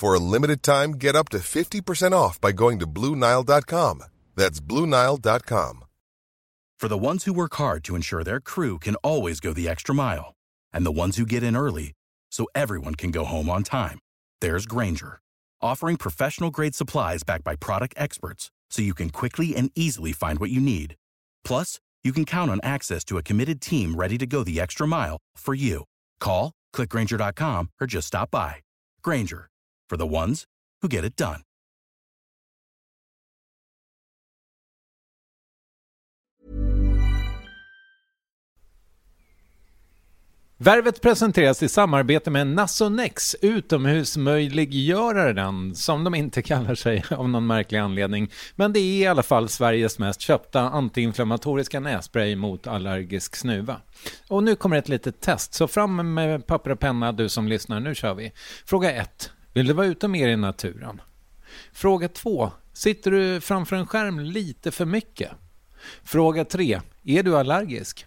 For a limited time, get up to 50% off by going to Bluenile.com. That's Bluenile.com. For the ones who work hard to ensure their crew can always go the extra mile, and the ones who get in early so everyone can go home on time, there's Granger, offering professional grade supplies backed by product experts so you can quickly and easily find what you need. Plus, you can count on access to a committed team ready to go the extra mile for you. Call, clickgranger.com, or just stop by. Granger, for the ones who get it done. Värvet presenteras i samarbete med Nasonex, utomhusmöjliggöraren, som de inte kallar sig av någon märklig anledning. Men det är i alla fall Sveriges mest köpta antiinflammatoriska nässpray mot allergisk snuva. Och nu kommer ett litet test, så fram med papper och penna du som lyssnar, nu kör vi. Fråga 1. Vill du vara ute mer i naturen? Fråga 2. Sitter du framför en skärm lite för mycket? Fråga 3. Är du allergisk?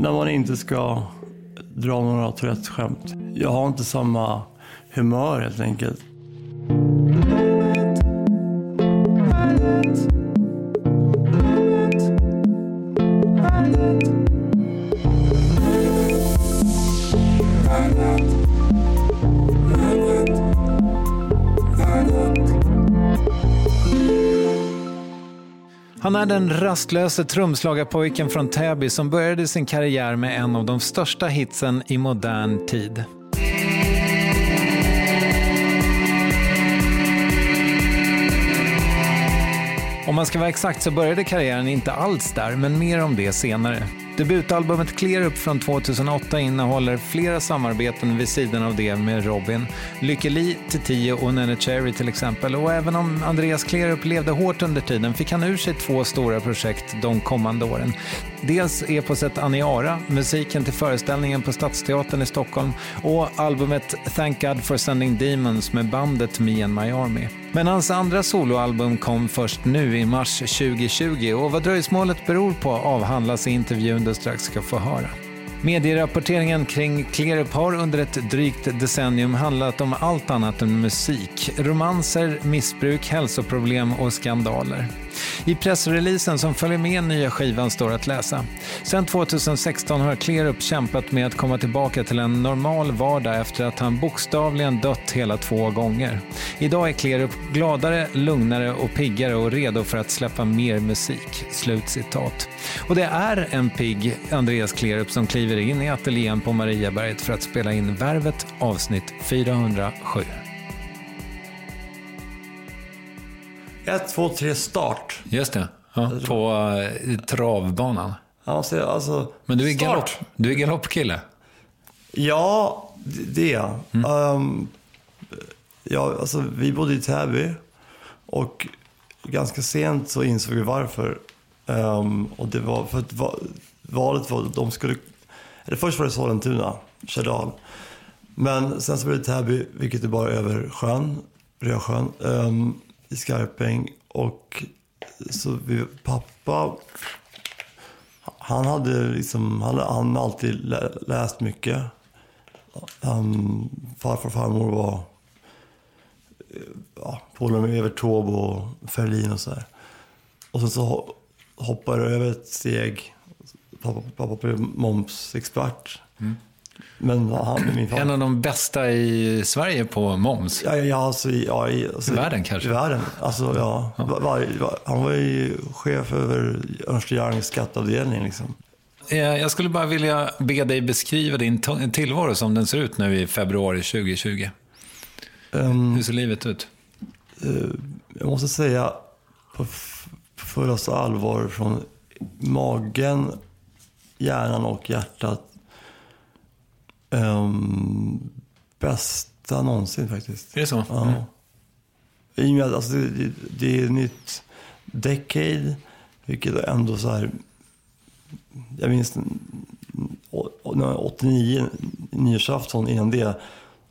när man inte ska dra några Tourettes-skämt. Jag har inte samma humör helt enkelt. Han är den rastlöse trumslagarpojken från Täby som började sin karriär med en av de största hitsen i modern tid. Om man ska vara exakt så började karriären inte alls där, men mer om det senare. Debutalbumet Clear Up från 2008 innehåller flera samarbeten vid sidan av det med Robin, Lykke Li, Titiyo och Nene Cherry till exempel. Och även om Andreas Clear Up levde hårt under tiden fick han ur sig två stora projekt de kommande åren. Dels eposet Aniara, musiken till föreställningen på Stadsteatern i Stockholm och albumet Thank God for Sending Demons med bandet Me and My Army. Men hans andra soloalbum kom först nu i mars 2020 och vad dröjsmålet beror på avhandlas i intervjun du strax ska få höra. Medierapporteringen kring Clearup har under ett drygt decennium handlat om allt annat än musik. Romanser, missbruk, hälsoproblem och skandaler. I pressreleasen som följer med nya skivan står att läsa. Sedan 2016 har Klerup kämpat med att komma tillbaka till en normal vardag efter att han bokstavligen dött hela två gånger. Idag är Klerup gladare, lugnare och piggare och redo för att släppa mer musik." Slut citat. Och det är en pigg Andreas Klerup som kliver in i ateljén på Mariaberget för att spela in Värvet avsnitt 407. 1, 2, 3, start. Just det, ja, på uh, travbanan. Alltså, alltså, Men du är, galopp, du är galoppkille? Ja, det är jag. Mm. Ehm, ja, alltså, vi bodde i Täby och ganska sent så insåg vi varför. Ehm, och det var för att va- valet var de skulle... Eller först var det Sollentuna, Kärrdal. Men sen så blev det Täby, vilket är bara över sjön, Rösjön, um, i Skarpäng. Och så vi, pappa, han hade liksom, han han alltid lä, läst mycket. Um, farfar och farmor var ja, polare med Evert Taube och Ferlin och sådär. Och sen så hoppade jag över ett steg. Pappa, pappa blev momsexpert. Mm. Men han blev min farfar. En av de bästa i Sverige på moms. Ja, ja, ja, alltså, ja, alltså, I världen kanske? I världen. Alltså, ja. Var, var, han var ju chef över Ernst Youngs skatteavdelning. Liksom. Eh, Jag skulle bara vilja be dig beskriva din tillvaro som den ser ut nu i februari 2020. Ehm, Hur ser livet ut? eh, jag måste säga på fullaste allvar från magen, hjärnan och hjärtat. Um, bästa någonsin faktiskt. Är det så? Ja. Mm. I och med att alltså, det, det, är nytt decade, vilket ändå så här... Jag minns n- å- å- 89, nyårsafton innan det.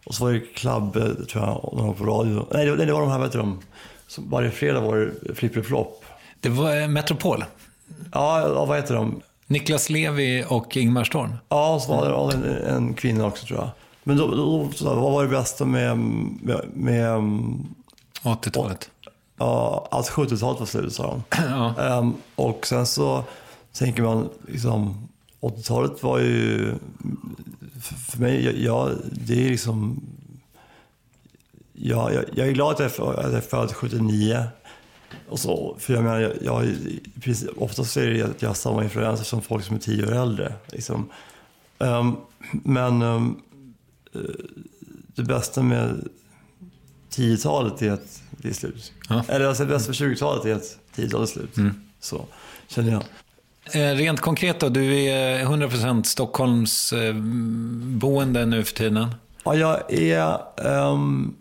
Och så var det Club, tror jag, de var på radio. Nej, det, det var de här, vet du, de, varje fredag var det flipperflop. Det var eh, Metropol. Ja, vad heter de? Niklas Levi och Ingmar Storm. Ja, så var det en, en kvinna också tror jag. Men då, då, så, vad var det bästa med, med, med 80-talet. Ja, att 70-talet var slut sa de. Ja. Ehm, och sen så tänker man, liksom, 80-talet var ju, för, mig, jag, jag, det är liksom, jag, jag, jag är glad jag, att jag är född 79. Och så, för jag menar, jag, jag, oftast är det att jag har samma influenser som folk som är tio år äldre. Liksom. Ehm, men eh, det bästa med 10-talet är att det är slut. Ja. Eller alltså det bästa för 20-talet är att 10-talet är slut. Så känner jag. Eh, Rent konkret då, du är 100% Stockholms eh, nu för tiden. Ja, jag är um,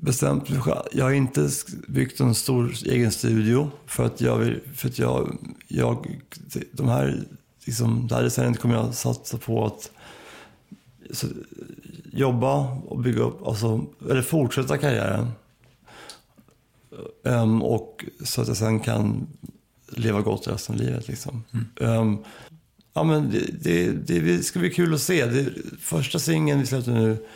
bestämt mig själv. Jag har inte byggt en stor egen studio för att jag vill, för att jag, jag de här, liksom, det här decenniet kommer jag satsa på att så, jobba och bygga upp, alltså, eller fortsätta karriären. Ehm, och så att jag sen kan leva gott resten av livet. Liksom. Ehm, ja, men det, det, det, det ska bli kul att se. Det, första singeln vi släppte nu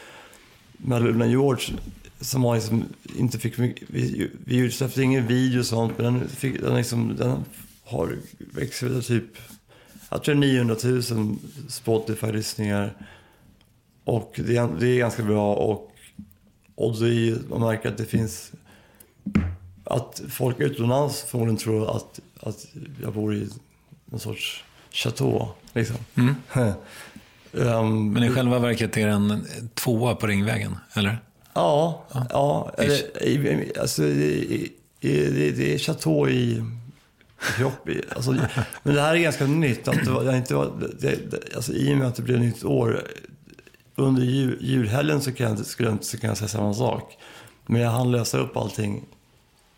med Luna George som var liksom, inte fick mycket, vi, vi släppte ingen video och sånt, men den, fick, den, liksom, den har växt till typ, jag tror 900 000 Spotify-lyssningar. Och det är, det är ganska bra och, och det är, man märker att det finns att folk utomlands förmodligen tror att, att jag bor i någon sorts chateau. Liksom. Ehm, Men i själva verket är det en tvåa på Ringvägen, eller? Ja, ja. eller, i- i- alltså, det, det är chateau i kropp. Alltså, men det här är ganska nytt. Att det var, inte var, det, det, alltså, I och med att det blev nytt år. Under jul, julhelgen så kan, jag, skulle jag inte så kan jag säga samma sak. Men jag hann lösa upp allting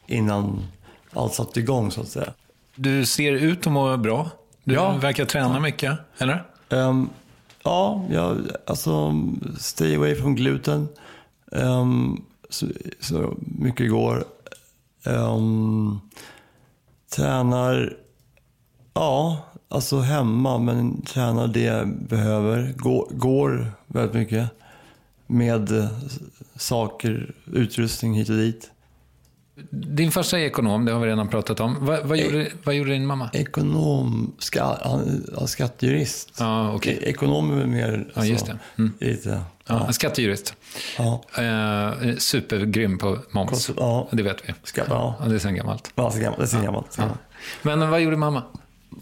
innan allt satte igång så att säga. Du ser ut att må bra. Du Ja. verkar träna mycket, eller? Ehm, ja, jag, alltså stay away from gluten. Um, så, så mycket går. Um, ehm, tränar, ja, alltså hemma, men tränar det jag behöver. Går, går väldigt mycket med saker, utrustning hit och dit. Din farsa är ekonom, det har vi redan pratat om. Va, vad, gjorde, vad gjorde din mamma? Ekonom, ska, han, han är skattejurist. Ja, okej. E- Ekonom är mer... alltså, Ja, just det. Mm. Lite, Ja, en skattejurist. ja. Eh, supergrym på moms. Ja. Det vet vi. Skatt, ja. Ja, det är sen gammalt. Ja, så gammalt. Det är gammalt. Ja. Men vad gjorde mamma?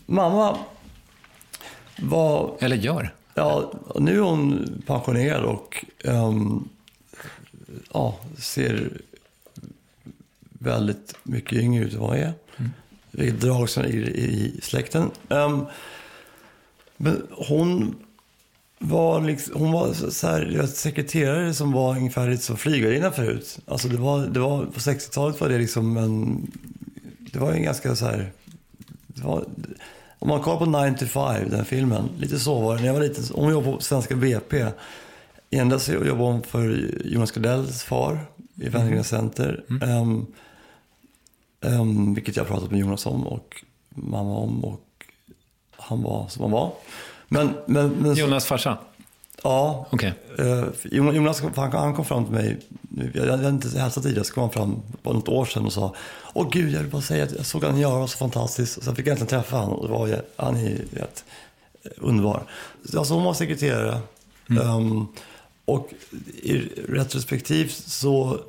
Mamma var... Eller gör? Ja, nu är hon pensionerad och ehm, ja, ser väldigt mycket yngre ut än vad hon är. Vilket drag som ligger i släkten. Ehm, men hon var, liksom, hon var så- här, sekreterare som var ungefär lite som flygvärdinna förut. Alltså det var, det var, på 60-talet var det liksom en... Det var en ganska så här... Det var, om man kollar på 9 to 5, den filmen, lite så var det. När jag var liten, hon jobbade på Svenska BP. Endast jobbade hon för Jonas Gardells far i Wenner Center. Ehm, ehm, vilket jag pratat med Jonas om och mamma om. Och han var som han var. Men, men, men Jonas farsa? ja, Okej. Eh, Jonas han, han kom fram till mig, jag hade inte hälsat tidigare, så kom han fram på något år sedan och sa Åh gud, jag vill bara säga att jag såg han göra så fantastiskt. Och sen fick jag äntligen träffa honom och det var, han är rätt underbar. Så Alltså hon var sekreterare. Ehm, och i retrospektivt så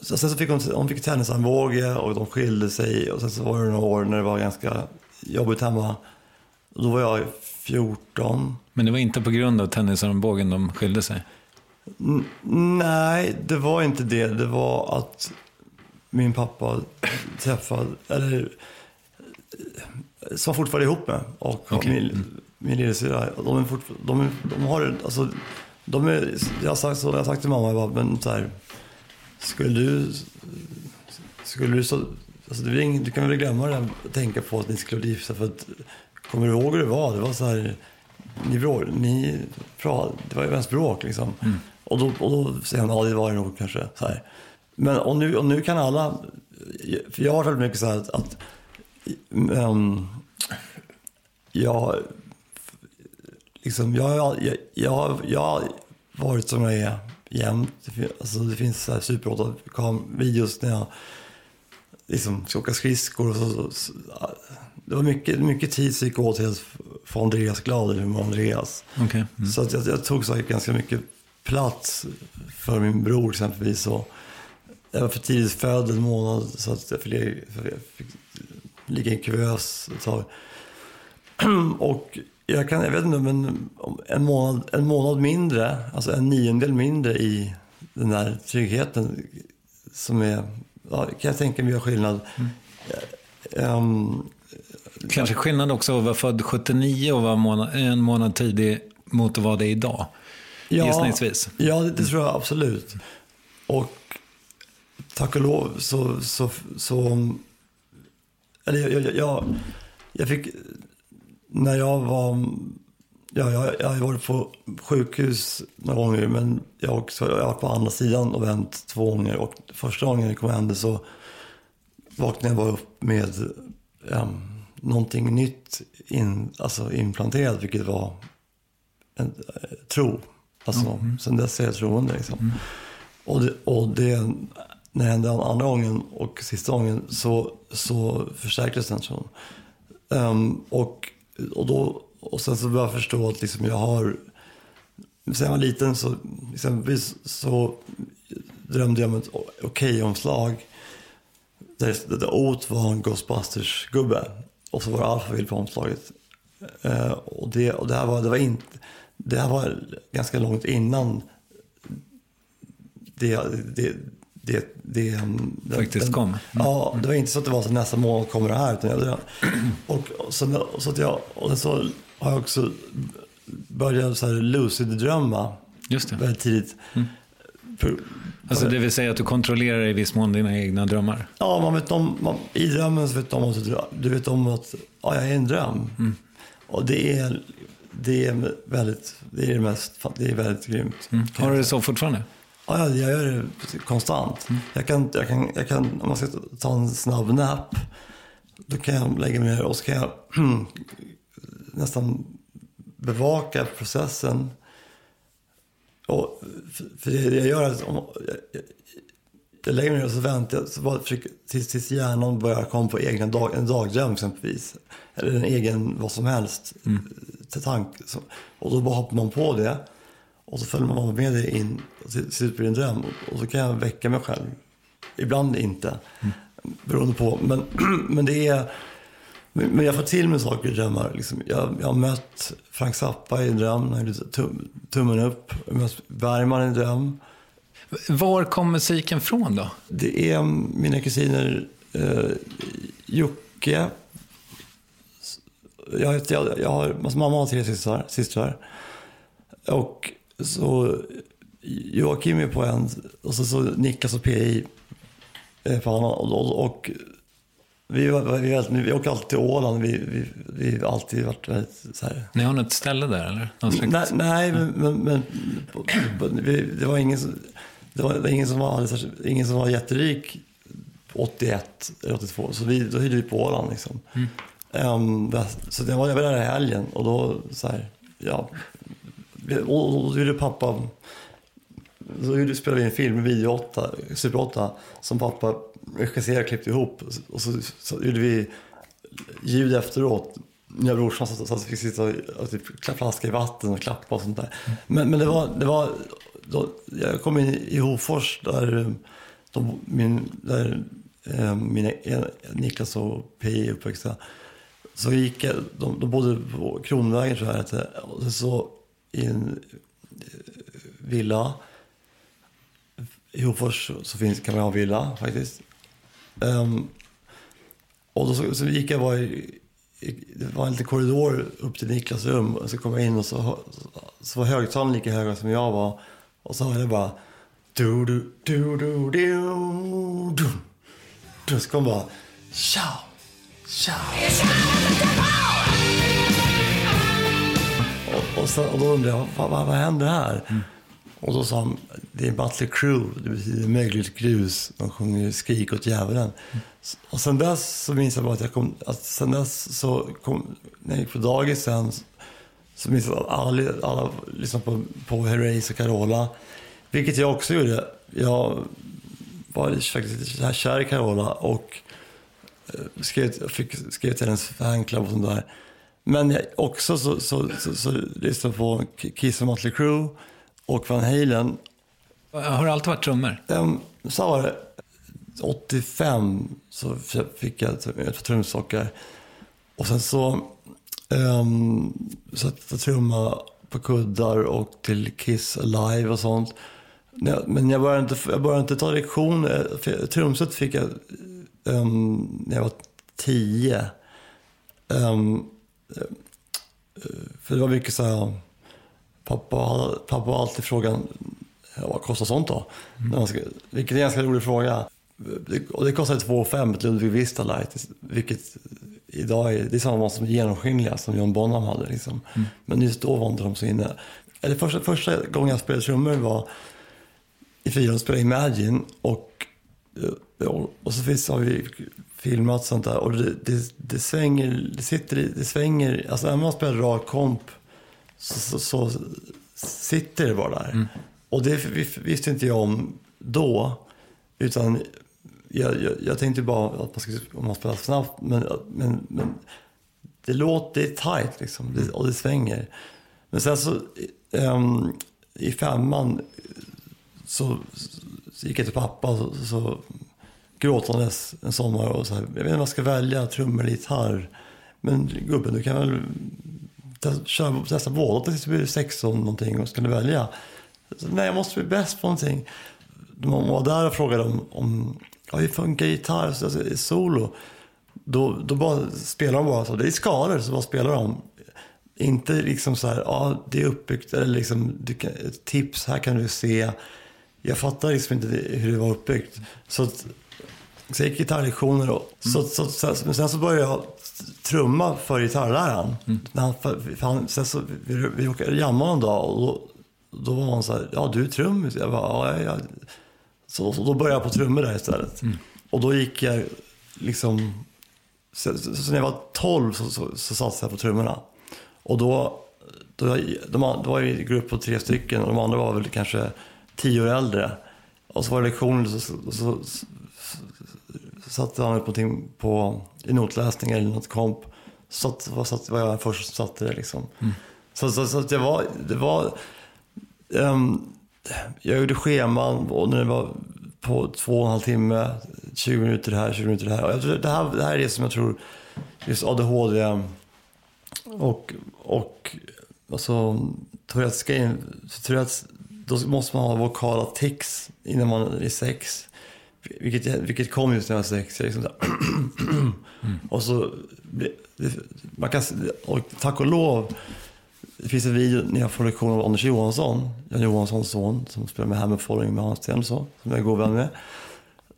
så sen så fick hon, hon fick tennisarmbåge och de skilde sig. Och sen så var det några år när det var ganska jobbigt hemma. Och då var jag 14. Men det var inte på grund av tennisarmbågen de skilde sig? N- Nej, det var inte det. Det var att min pappa träffade, eller som fortfarande är ihop med. Och Okej. min, min lillasyrra, de, är fortfar- de, de har, alltså, de är, jag har sagt, så, jag har sagt till mamma, jag bara, men så här, skulle du, skulle du så, alltså är ing, du kan väl glömma det, och tänka på att ni skulle gifta för att, kommer du ihåg hur det var? Det var så här, ni, ni pra, det var ju mest bråk liksom. Och, då, och då säger hon, ja det var det nog kanske. Så här. Men och nu, och nu kan alla, för jag har väldigt mycket så här att, att ehm, jag, liksom, jag, jag, jag, jag, jag har varit som jag är jämt. Alltså, det finns så här super 8-videos när jag liksom ska åka skridskor. Och så, så, så, det var mycket, mycket tid som gick åt till att få Andreas glad, eller mår Andreas? Okej. Mm. Så att jag, jag tog säkert ganska mycket plats för min bror exempelvis. Och jag var för tidigt född en månad så att jag fick, jag fick ligga i kuvös ett tag. Och jag, kan, jag vet inte, men en månad, en månad mindre, alltså en niondel mindre i den där tryggheten som är, ja, kan jag tänka mig gör skillnad. Ehm, Kanske skillnad också att vara född 79 och vara månad, en månad tidig mot att vara det idag. Gissningsvis. Ja, det, det tror jag absolut. Och tack och lov så... så, så eller jag, jag, jag, jag fick... När jag var... Ja, jag, jag har varit på sjukhus några gånger, men jag har också jag har varit på andra sidan och vänt två gånger. Och första gången jag kom hem så vaknade jag bara upp med um, någonting nytt in, alltså implanterat, vilket var en, eh, tro. Alltså, Sen dess är jag troende. Liksom. Och, det, och det, när det hände andra gången och sista gången så, så förstärktes den tron. Och, och, då, och sen så började jag förstå att liksom jag har... Sen jag var liten så, exempelvis så drömde jag om ett okej-omslag. Där, där, Ot var en Ghostbusters-gubbe. Och så var det Alphaville på omslaget. Eh, och det, och det här var, det var in, Det här var ganska långt innan det, det, det, det den, Faktiskt kom. Mm. Ja, det var inte så att det var så nästa månad kommer det här. Utan jag, och, och, så, så att jag, och så har jag också börjat så här lucid-drömma Just det. väldigt tidigt. För, Alltså det vill säga att du kontrollerar i viss mån dina egna drömmar? Ja, man vet om, man, i drömmen så vet om att du, vet om att ja, jag är en dröm. Och det är, det är väldigt, det är mest, det är väldigt grymt. Mm. Har du det så fortfarande? Ja, jag, gör det konstant. Jag, kan, jag, kan, jag kan, om man ska ta en snabb nap, då kan jag lägga mig ner och så kan jag nästan bevaka processen. Och, för- det, jag gör är att om, jag, jag, lägger mig ner och så väntar jag så bara försöker, tills, tills hjärnan börjar komma på egna dag, en dagdröm exempelvis. Eller en egen vad som helst till tank. Och då bara hoppar man på det. Och så följer man med det in blir det en dröm. Och så kan jag väcka mig själv. Ibland inte. Beroende på. Men, men det är... Men jag får till mig saker i drömmar. Liksom. Jag, jag har mött Frank Zappa i en dröm. Tum, tummen upp. Jag har mött Bergman i en dröm. Var kom musiken från då? Det är mina kusiner eh, Jocke. Jag, jag, jag har, alltså mamma har tre systrar, systrar. Och så Joakim är på en och så, så Niklas och PI är på annan. Och, och, och vi, vi, vi, vi åker alltid till Åland. Vi, vi, vi har alltid varit väldigt så här. Ni har något ställe där eller? Nej, nej men, men, men vi, det var ingen som, det var, ingen som var, ingen som var jätterik 81 eller 82. Så vi, då hyrde vi på Åland liksom. Ehm, där- så det var, jag var där i helgen och då så här, ja. Och, då gjorde pappa, då gjorde, spelade vi en film, Video 8, Super 8, som pappa regisserade och klippte ihop. Och så, så gjorde vi ljud efteråt. När brorsan satt, satt, fick sitta och, typ klappa flaska i vatten och klappa och sånt där. Men, men det var, det var då, jag kom in i Hofors där, då, min, där eh, mina, Niklas och P är uppväxta. Så gick jag, de, de bodde på Kronvägen tror jag det hette. Så i en eh, villa. I Hofors så finns, kan man ha en villa faktiskt. Um, och då så, så gick jag bara i, i, det var en liten korridor upp till Niklas rum. Och så kom jag in och så, så var högtalaren lika höga som jag var. Och så hörde jag bara... Du, du, du, du, du, du. du. Så kom bara... Tja! Tja! Och, sen, och då undrade jag, vad, vad, vad händer här? Och då sa han, det är Butler Crew, det betyder mögligt grus. De sjunger Skrik åt djävulen. Och sen dess så minns jag bara att jag kom, att sen dess så kom, när jag gick på dagis sen, så minns jag att alla, alla lyssnade på, på Herreys och Carola. Vilket jag också gjorde. Jag var faktiskt lite kär i Carola och eh, skrev, fick, skrev till hennes fanclub och sånt där. Men också så, så, så, så lyssnade jag på Kiss och Mötley Crüe och Van Halen. Har det alltid varit trummor? Um, så var det 85 så fick jag ett par trumstockar. Och sen så um, satt jag trumma på kuddar och till Kiss Alive och sånt. Men jag började inte, jag började inte ta lektioner. För Trumset fick jag um, när jag var 10. Um, för det var mycket så här, pappa, pappa har alltid frågan, vad kostar sånt då? Man ska, vilket är en ganska rolig fråga. Det, och det kostade 2 5 ett Ludwig Vista Light, vilket idag är, det är samma som genomskinliga som John Bonham hade. Liksom. Men just då var inte de så inne. Eller första, första gången jag spelade trummor var i fyran och spelade Imagine och, och, och så finns, har vi filmat sånt där och det, det, det svänger, det sitter i, det svänger, alltså när man spelar rak komp så, så, så sitter det bara där. Och det vi- visste inte jag om då, utan jag, jag, jag tänkte bara att man ska, om man spelar snabbt, men, men, men det låter, det är tight liksom, det, och det svänger. Men sen så, ehm, i femman så, så gick jag till pappa och så, så gråtandes en sommar och så här, jag vet inte vad jag ska välja, trummor eller gitarr. Men gubben, du kan väl testa båda tills du blir 16 någonting och så kan du välja. Så, nej, jag måste bli bäst på någonting. de var där och frågade om, om ja, hur funkar gitarr, alltså, solo? Då, då bara spelar de bara så. Det är skalor, så bara spelar de. Inte liksom så här, ja det är uppbyggt, eller liksom, du kan, ett tips, här kan du se. Jag fattar liksom inte hur det var uppbyggt. Så, att, så jag gick gitarrlektioner då. Så, så, så, men sen så började jag trumma för gitarrläraren. Mm. Han, för han, sen så, vi, vi råkade jamma en dag och då, då var han så här, ja du är trummis. Jag bara, ja, ja. Så, så då började jag på trummor där istället. Mm. Och då gick jag liksom, så, så, så när jag var 12 så, så, så satsade jag på trummorna. Och då, då, de, då var jag i en grupp på tre stycken och de andra var väl kanske tio år äldre. Och så var det lektioner så, så, så satte han upp någonting på, i notläsning eller något komp. Satt, var, satt, var jag först som satte det liksom. Mm. Så, så, så det var, det var um, jag gjorde scheman och när det var på två och en halv timme, 20 minuter här, 20 minuter här. Och jag tror, det, här det här är det som jag tror just ADHD och, och alltså, Tourettes, då måste man ha vokala tics innan man är sex. Vilket, vilket kom just när jag var sex. Liksom så mm. Och så, man kan, och tack och lov, det finns en video när jag får lektion av Anders Johansson, Jan Johanssons son, som spelar med Hammerfalling med Hans Sten så, som jag är god vän med.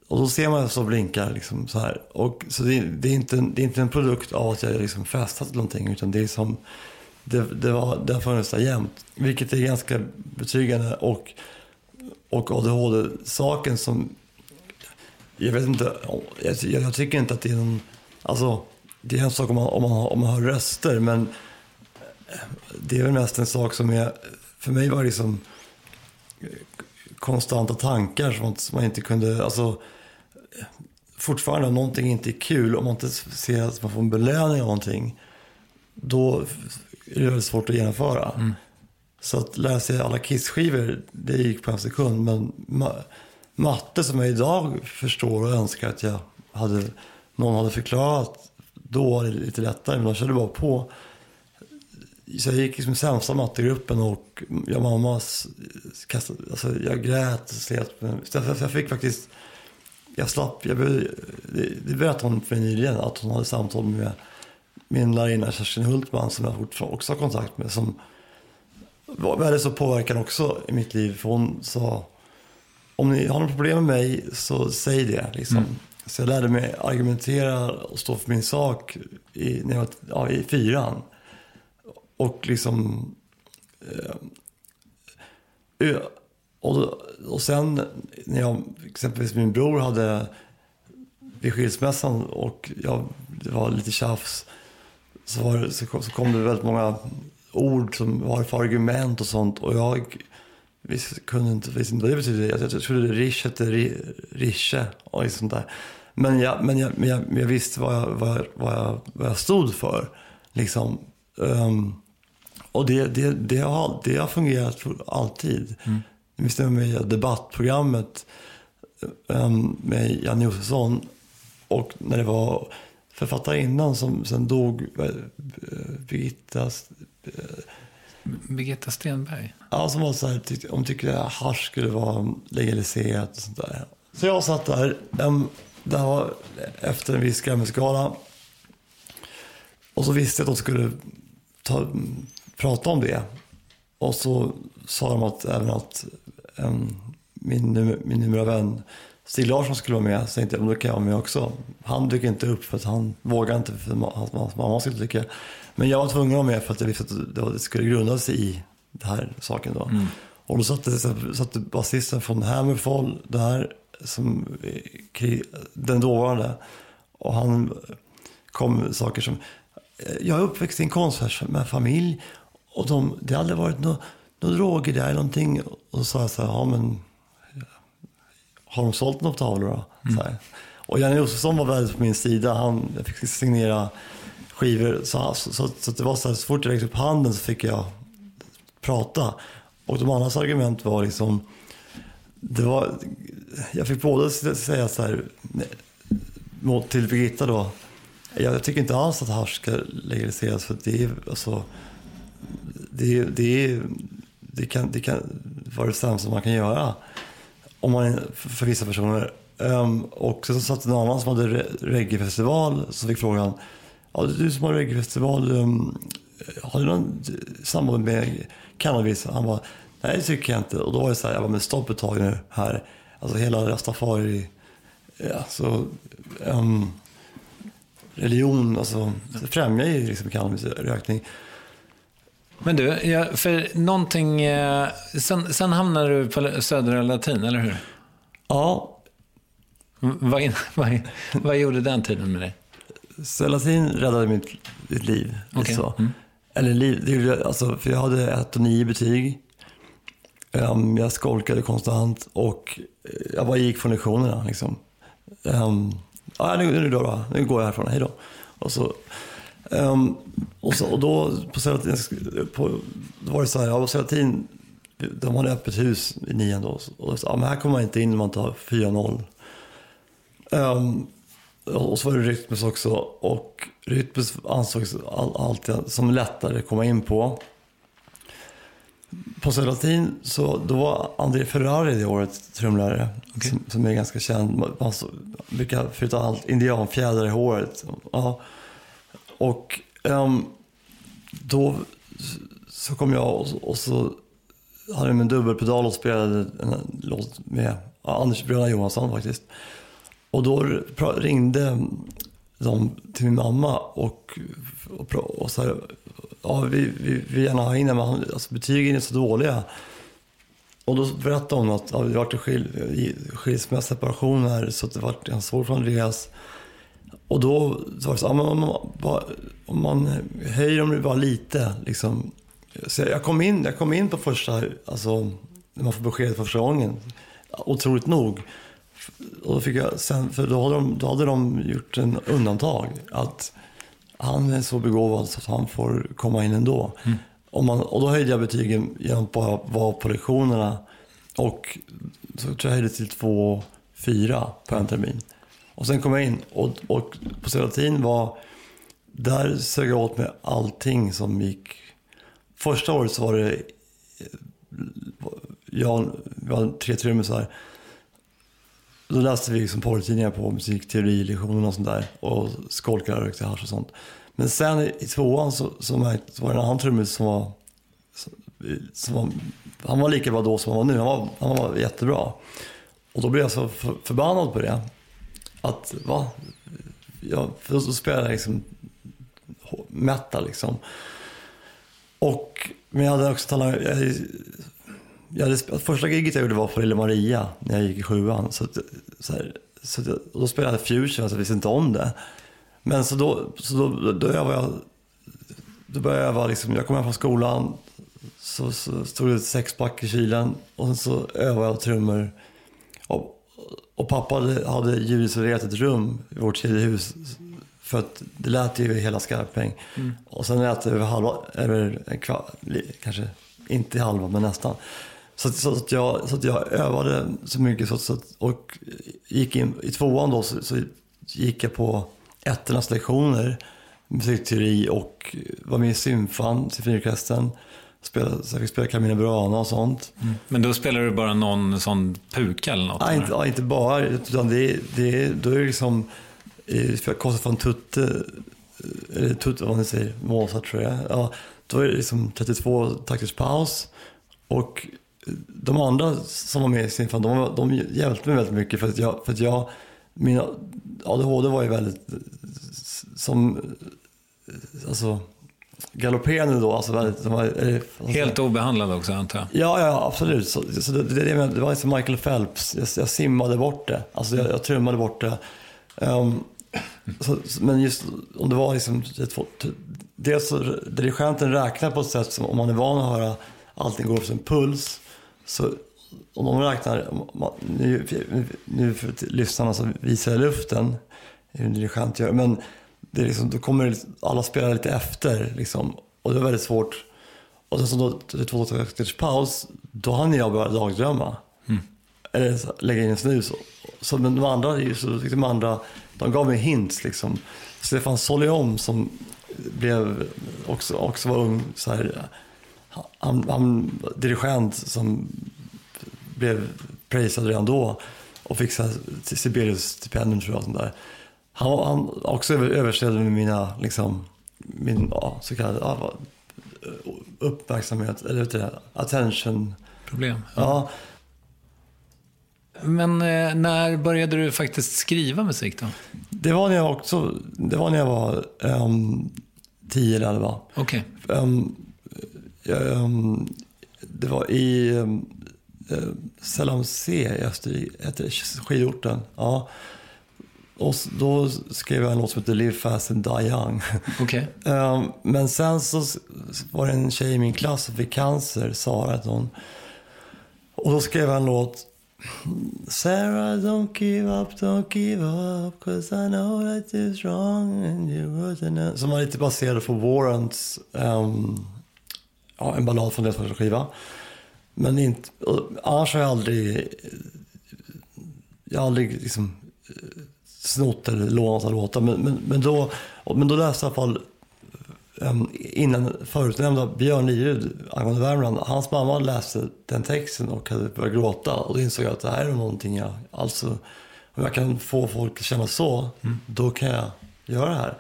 Och då ser man så blinkar liksom så här. Och, så det, det, är inte, det är inte en produkt av att jag liksom festat någonting, utan det är som det, det, var, det har funnits där jämt. Vilket är ganska betryggande. Och, och ADHD-saken som... Jag vet inte, jag, jag, tycker inte att det är någon... Alltså, det är en sak om man, om man, har, om man har röster, men det är väl mest en sak som är... För mig var det liksom konstanta tankar som man inte kunde... Alltså, fortfarande om någonting inte är kul, om man inte ser att man får en belöning av någonting, då är det väldigt svårt att genomföra. Mm. Så att lära sig alla Kiss-skivor, det gick på en sekund. Men matte som jag idag förstår och önskar att jag hade, någon hade förklarat, då var det lite lättare. Men de körde bara på. Så jag gick liksom sämsta mattegruppen och jag mamma kastade, alltså jag grät och slet. Jag fick faktiskt, jag slapp, jag, det, det berättade hon för mig nyligen, att hon hade samtal med min lärarinna Kerstin Hultman som jag också har kontakt med. Som var väldigt så påverkande också i mitt liv. För hon sa, om ni har något problem med mig så säg det. Liksom. Mm. Så jag lärde mig argumentera och stå för min sak i, när jag var ja, i fyran. Och liksom... Eh, och, och sen när jag, exempelvis min bror hade vid skilsmässan och jag, det var lite tjafs så, var det, så, kom det väldigt många ord som var för argument och sånt. Och jag visst, kunde inte, visste inte vad det betydde. Jag, jag trodde Rish hette Rische och sånt där. Men jag, men jag, men jag, jag visste vad jag, vad, jag, vad, jag, vad jag stod för. Liksom. Um, och det, det, det, har, det har fungerat alltid. Mm. Jag minns med debattprogrammet um, med Janne Josefsson. Och när det var författarinnan som sen dog, eh, Birgitta... Birgitta Stenberg? Ja, som var så här, tyck, hon tyckte att hasch skulle vara legaliserat och sånt där. Så jag satt där, det var efter en viss Grammisgala. Och så visste jag att de skulle ta, prata om det. Och så sa de att även att um, min, min numera vän Stig Larsson skulle vara med, så tänkte jag, då kan jag vara med också. Han dyker inte upp för att han vågar inte för att hans mamma skulle tycka. Men jag var tvungen att vara med för att jag visste att det skulle grunda sig i den här saken då. Mm. Och då satte, satte basisten från Hammerfall där, som, den dåvarande. Och han kom med saker som, jag är uppväxt i en konstnärsfamilj och de, det hade varit några droger där eller någonting. Och så sa jag så här, ja men har de sålt några tavlor då? Mm. Och Janne Josefsson var väldigt på min sida. Han, jag fick signera skivor. Så, så, så, så det var så, här, så fort jag räckte upp handen så fick jag prata. Och de andras argument var liksom, det var, jag fick både säga så här, till Birgitta då, jag tycker inte alls att hasch ska legaliseras för det är, alltså, det, det, det, kan, det kan vara det sämsta man kan göra. om man, för, för vissa personer. Um, och sen så satt en annan som hade reggaefestival så fick frågan, ja, du som har reggaefestival, um, har du någon samband med cannabis? Han bara, nej det tycker jag inte. Och då var det så här, jag bara, men stopp ett tag nu här. Alltså hela rastafari, alltså, um, religion, alltså främjar ju liksom cannabisrökning. Men du, ja, för någonting... Eh, sen, sen hamnade du på södra latin, eller hur? Ja, Vad, vad, vad gjorde den tiden med dig? Selatin räddade mitt, mitt liv. Okej. Så. Mm. Eller liv, det gjorde alltså, för jag hade ett och nio betyg. Ehm, jag skolkade konstant och eh, jag bara gick från lektionerna. Liksom. Um, ja, nu, nu, då, då, nu går jag härifrån, hej då. Och, så, ehm, och, så, och då på Selatin, på, då var det så här, ja, på Selatin, de hade öppet hus i nian då. Och så, ja, men här kommer man inte in om man tar 4-0. Ehm, och så var det Rytmus också. Och Rytmus ansågs all, alltid som lättare att komma in på. På Söderlatin så då var André Ferrari det året trumlärare. Som, som är ganska känd. Så- brukar förutom allt indianfjädrar i håret. Ja. Och ehm, då så kom jag och, och så hade de en dubbelpedal och spelade en låt med ja, Anders Bröderna Johansson faktiskt. Och då ringde de till min mamma och, och, pra- och sa ja, vi, vi vill gärna ha in det, men han- alltså, betygen är så dåliga. Och då berättade hon att ja, det varit en skil, skilsmässa, separation här, så att det varit en svår för Andreas. Och då var det så, ja, men om, man, bara, om man höjer dem bara lite, liksom. Så jag kom in, jag kom in på första, alltså när man får besked första gången. Otroligt nog. Och då fick jag sen, för då hade, de, då hade de gjort en undantag. Att han är så begåvad så att han får komma in ändå. Och, man, och då höjde jag betygen genom att bara vara på lektionerna. Och så tror jag höjde till 2-4 på en termin. Och sen kom jag in och, och på Söderlatin var, där sög jag åt mig allting som gick. Första året så var det, jag, vi var tre trummisar. Då läste vi liksom porrtidningar på musikteorilektioner och sånt där. Och skolkade och rökte hasch och sånt. Men sen i, i tvåan så, så, märkte, så var det en annan trummis som var, som var... Han var lika bra då som han var nu. Han var, han var jättebra. Och då blev jag så för, förbannad på det. Att, va? Jag, för då spelade jag liksom metal liksom. Och, men jag hade också talang... Jag, jag hade, första giget jag gjorde var på Lilla Maria när jag gick i sjuan. Så, så, här, så och då spelade jag fusion, så jag visste inte om det. Men så då, så då, då övade jag, då började jag öva, liksom, jag kom hem från skolan, så, så stod det ett sexpack i kylen och sen så övade jag trummor. Och, och pappa hade, hade ljudisolerat ett rum i vårt tredje hus för att det lät ju hela Skarpäng. Och sen lät det över halva, över en kanske inte halva men nästan. Så, att- så, att jag, så att jag övade så mycket så, så att, och gick in i tvåan då så, så gick jag på ettornas lektioner, musikteori och var med i symfan, symfoniorkestern. Spelade, så jag fick spela Carmina Burana och sånt. Men då spelar du bara någon sån puka eller något? Nej, inte, ja, inte bara, utan det, det, då är det liksom, eh, jag kostar från Tutte, eh, eller Tutte, vad man säger, Mozart tror jag. Ja, då är det liksom 32 takters paus. Och de andra som var med i Sinfan, de, de hjälpte mig väldigt mycket för att jag, för att jag min ADHD var ju väldigt, som, alltså, galopperande då. Alltså väldigt, var, eller, Helt obehandlad också antar jag? Ja, ja absolut. Så, så det, det, det, det var som Michael Phelps. Jag, jag simmade bort det. Alltså jag, jag trummade bort det. Ehm, så, men just om det var liksom... Dels så dirigenten räknar på ett sätt som om man är van att höra allting gå för en puls. Så om de räknar... man- Nu, nu för lyssnarna så visar jag luften. Hur en dirigent gör. Men det är liksom, då kommer det, alla spela lite efter. Liksom, och det är väldigt svårt. Och sen så då, till två takters paus, då hann jag börja dagdrömma. Eller så, lägga in en snus. Så, men de andra, är så de andra, de gav mig hints liksom. Stefan Soliom som blev, också, också var ung, så här, han, han dirigent som blev prisad redan då och fick Sibelius-stipendium tror jag. Sånt där. Han, han också överställde med mina, liksom, min ja, så kallade ja, uppmärksamhet, eller du, attention. Problem. Ja. Men eh, när började du faktiskt skriva musik då? Det var när jag också, det var när jag var um, tio eller elva. Okej. Um, um, det var i um, uh, Selamsee i Österrike, skidorten. Ja. Och då skrev jag en låt som heter Live fast and die young. Okay. um, men sen så var det en tjej i min klass som fick cancer, Sara hette hon. Och då skrev jag en låt Sarah, don't give up, don't give up Cause I know that you're strong and you're Som var lite baserad på Warrants, um, ja, en ballad från deras första skiva. Men inte, annars har jag aldrig, jag har aldrig liksom snott eller lånat av låtar. Men, men, men, då, men då läste jag i alla fall um, innan förutnämnda Björn Lirud angående Värmland. Hans mamma läste den texten och hade börjat gråta. Och då insåg jag att det här är någonting jag, alltså om jag kan få folk att känna så, mm. då kan jag göra det här.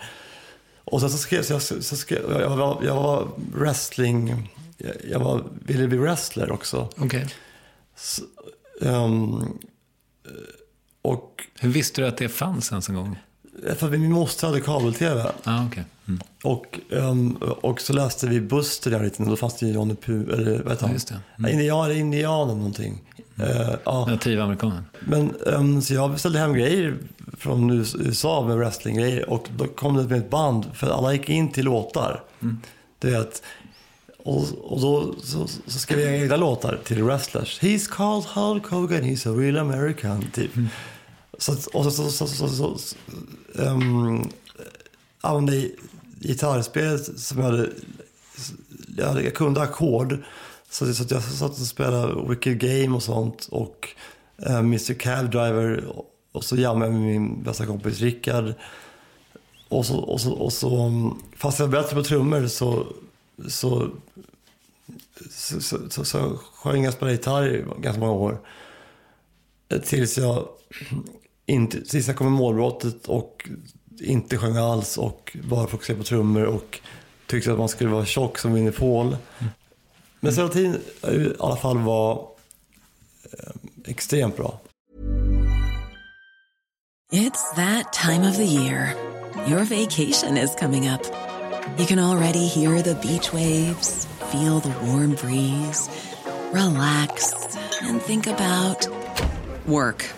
Och sen så skrev jag, så skrev, jag, var, jag var wrestling, jag, jag var, ville bli wrestler också. Okay. Så, um, och, Hur visste du att det fanns ens en gång? För att min moster hade kabel-tv. Ah, okay. Mm. och, um, och så läste vi Buster där lite, och då fanns det Johnny Puh, eller vad heter han? Ja. Mm. Indian, indianen någonting. Mm. Uh, ja. Nativamerikanen. Men, um, så jag beställde hem grejer från USA med wrestlinggrejer och då kom det med ett band, för alla gick in till låtar. Mm. Det är att och, och då så, så skrev jag egna låtar till wrestlers. He's called Hulk Hogan, he's a real American, typ. Mm. Så, och så, så, så, så, så, så ehm, um, använde gitarrspelet som jag hade... Jag, jag kunde ackord. Så, så jag satt och spelade Wicked Game och sånt. Och eh, uh, Mr Cab Driver. Och så jammade jag med min bästa kompis Rickard. Och så, och så, och så, mm, fast jag var bättre på trummor så så, så, så, så, så sjöng jag och spelade gitarr i ganska många år. Tills jag, mm, inte, sista jag kom i målbrottet och inte sjöng alls och bara fokuserade på trummor och tyckte att man skulle vara tjock som Winnie Paul. Men Serotin i alla fall var eh, extremt bra. It's that time of the year. Your vacation is coming up. You can already hear the beach waves, feel the warm breeze, relax, and think about work.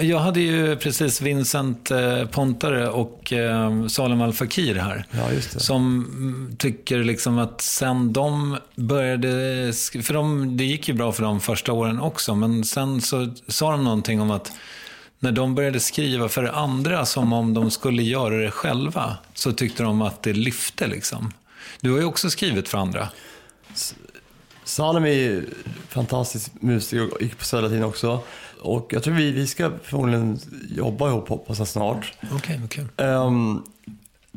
Jag hade ju precis Vincent eh, Pontare och eh, Salem Al Fakir här. Ja. Som tycker liksom att sen de började, för de, det gick ju bra för dem första åren också, men sen så sa de någonting om att när de började skriva för andra som om de skulle göra det själva, så tyckte de att det lyfte liksom. Du har ju också skrivit för andra. Salem är ju fantastisk musiker och gick på Södra tiden också. Och jag tror vi, vi ska förmodligen jobba ihop hoppas jag snart. Okej, okay, okay. um,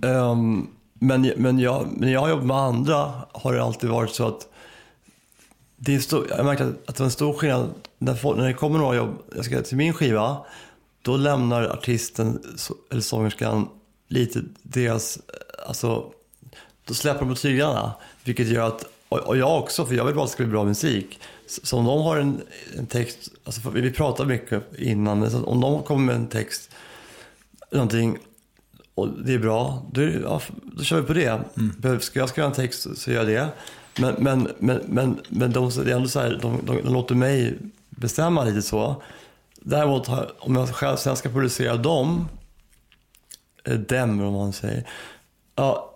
um, men, men jag, när jag har jobbat med andra har det alltid varit så att det är stor, jag märkte att, att det var en stor skillnad när, folk, när det kommer några jobb jag ska till min skiva. Då lämnar artisten eller sångerskan lite deras, alltså, då släpper de på tyglarna. Vilket gör att, och, och jag också, för jag vill bara att det ska bli bra musik. Så, om de har en, en text, alltså vi pratar mycket innan, så om de kommer med en text, någonting och det är bra, då, ja, då kör vi på det. Behövs- Ska jag skriva en text så- gör jag det. Men, men, men, men, men de, det är ändå så här, de, de, de låter mig bestämma lite så. Däremot om jag själv sen ska producera dem, eh, dem om man säger, ja,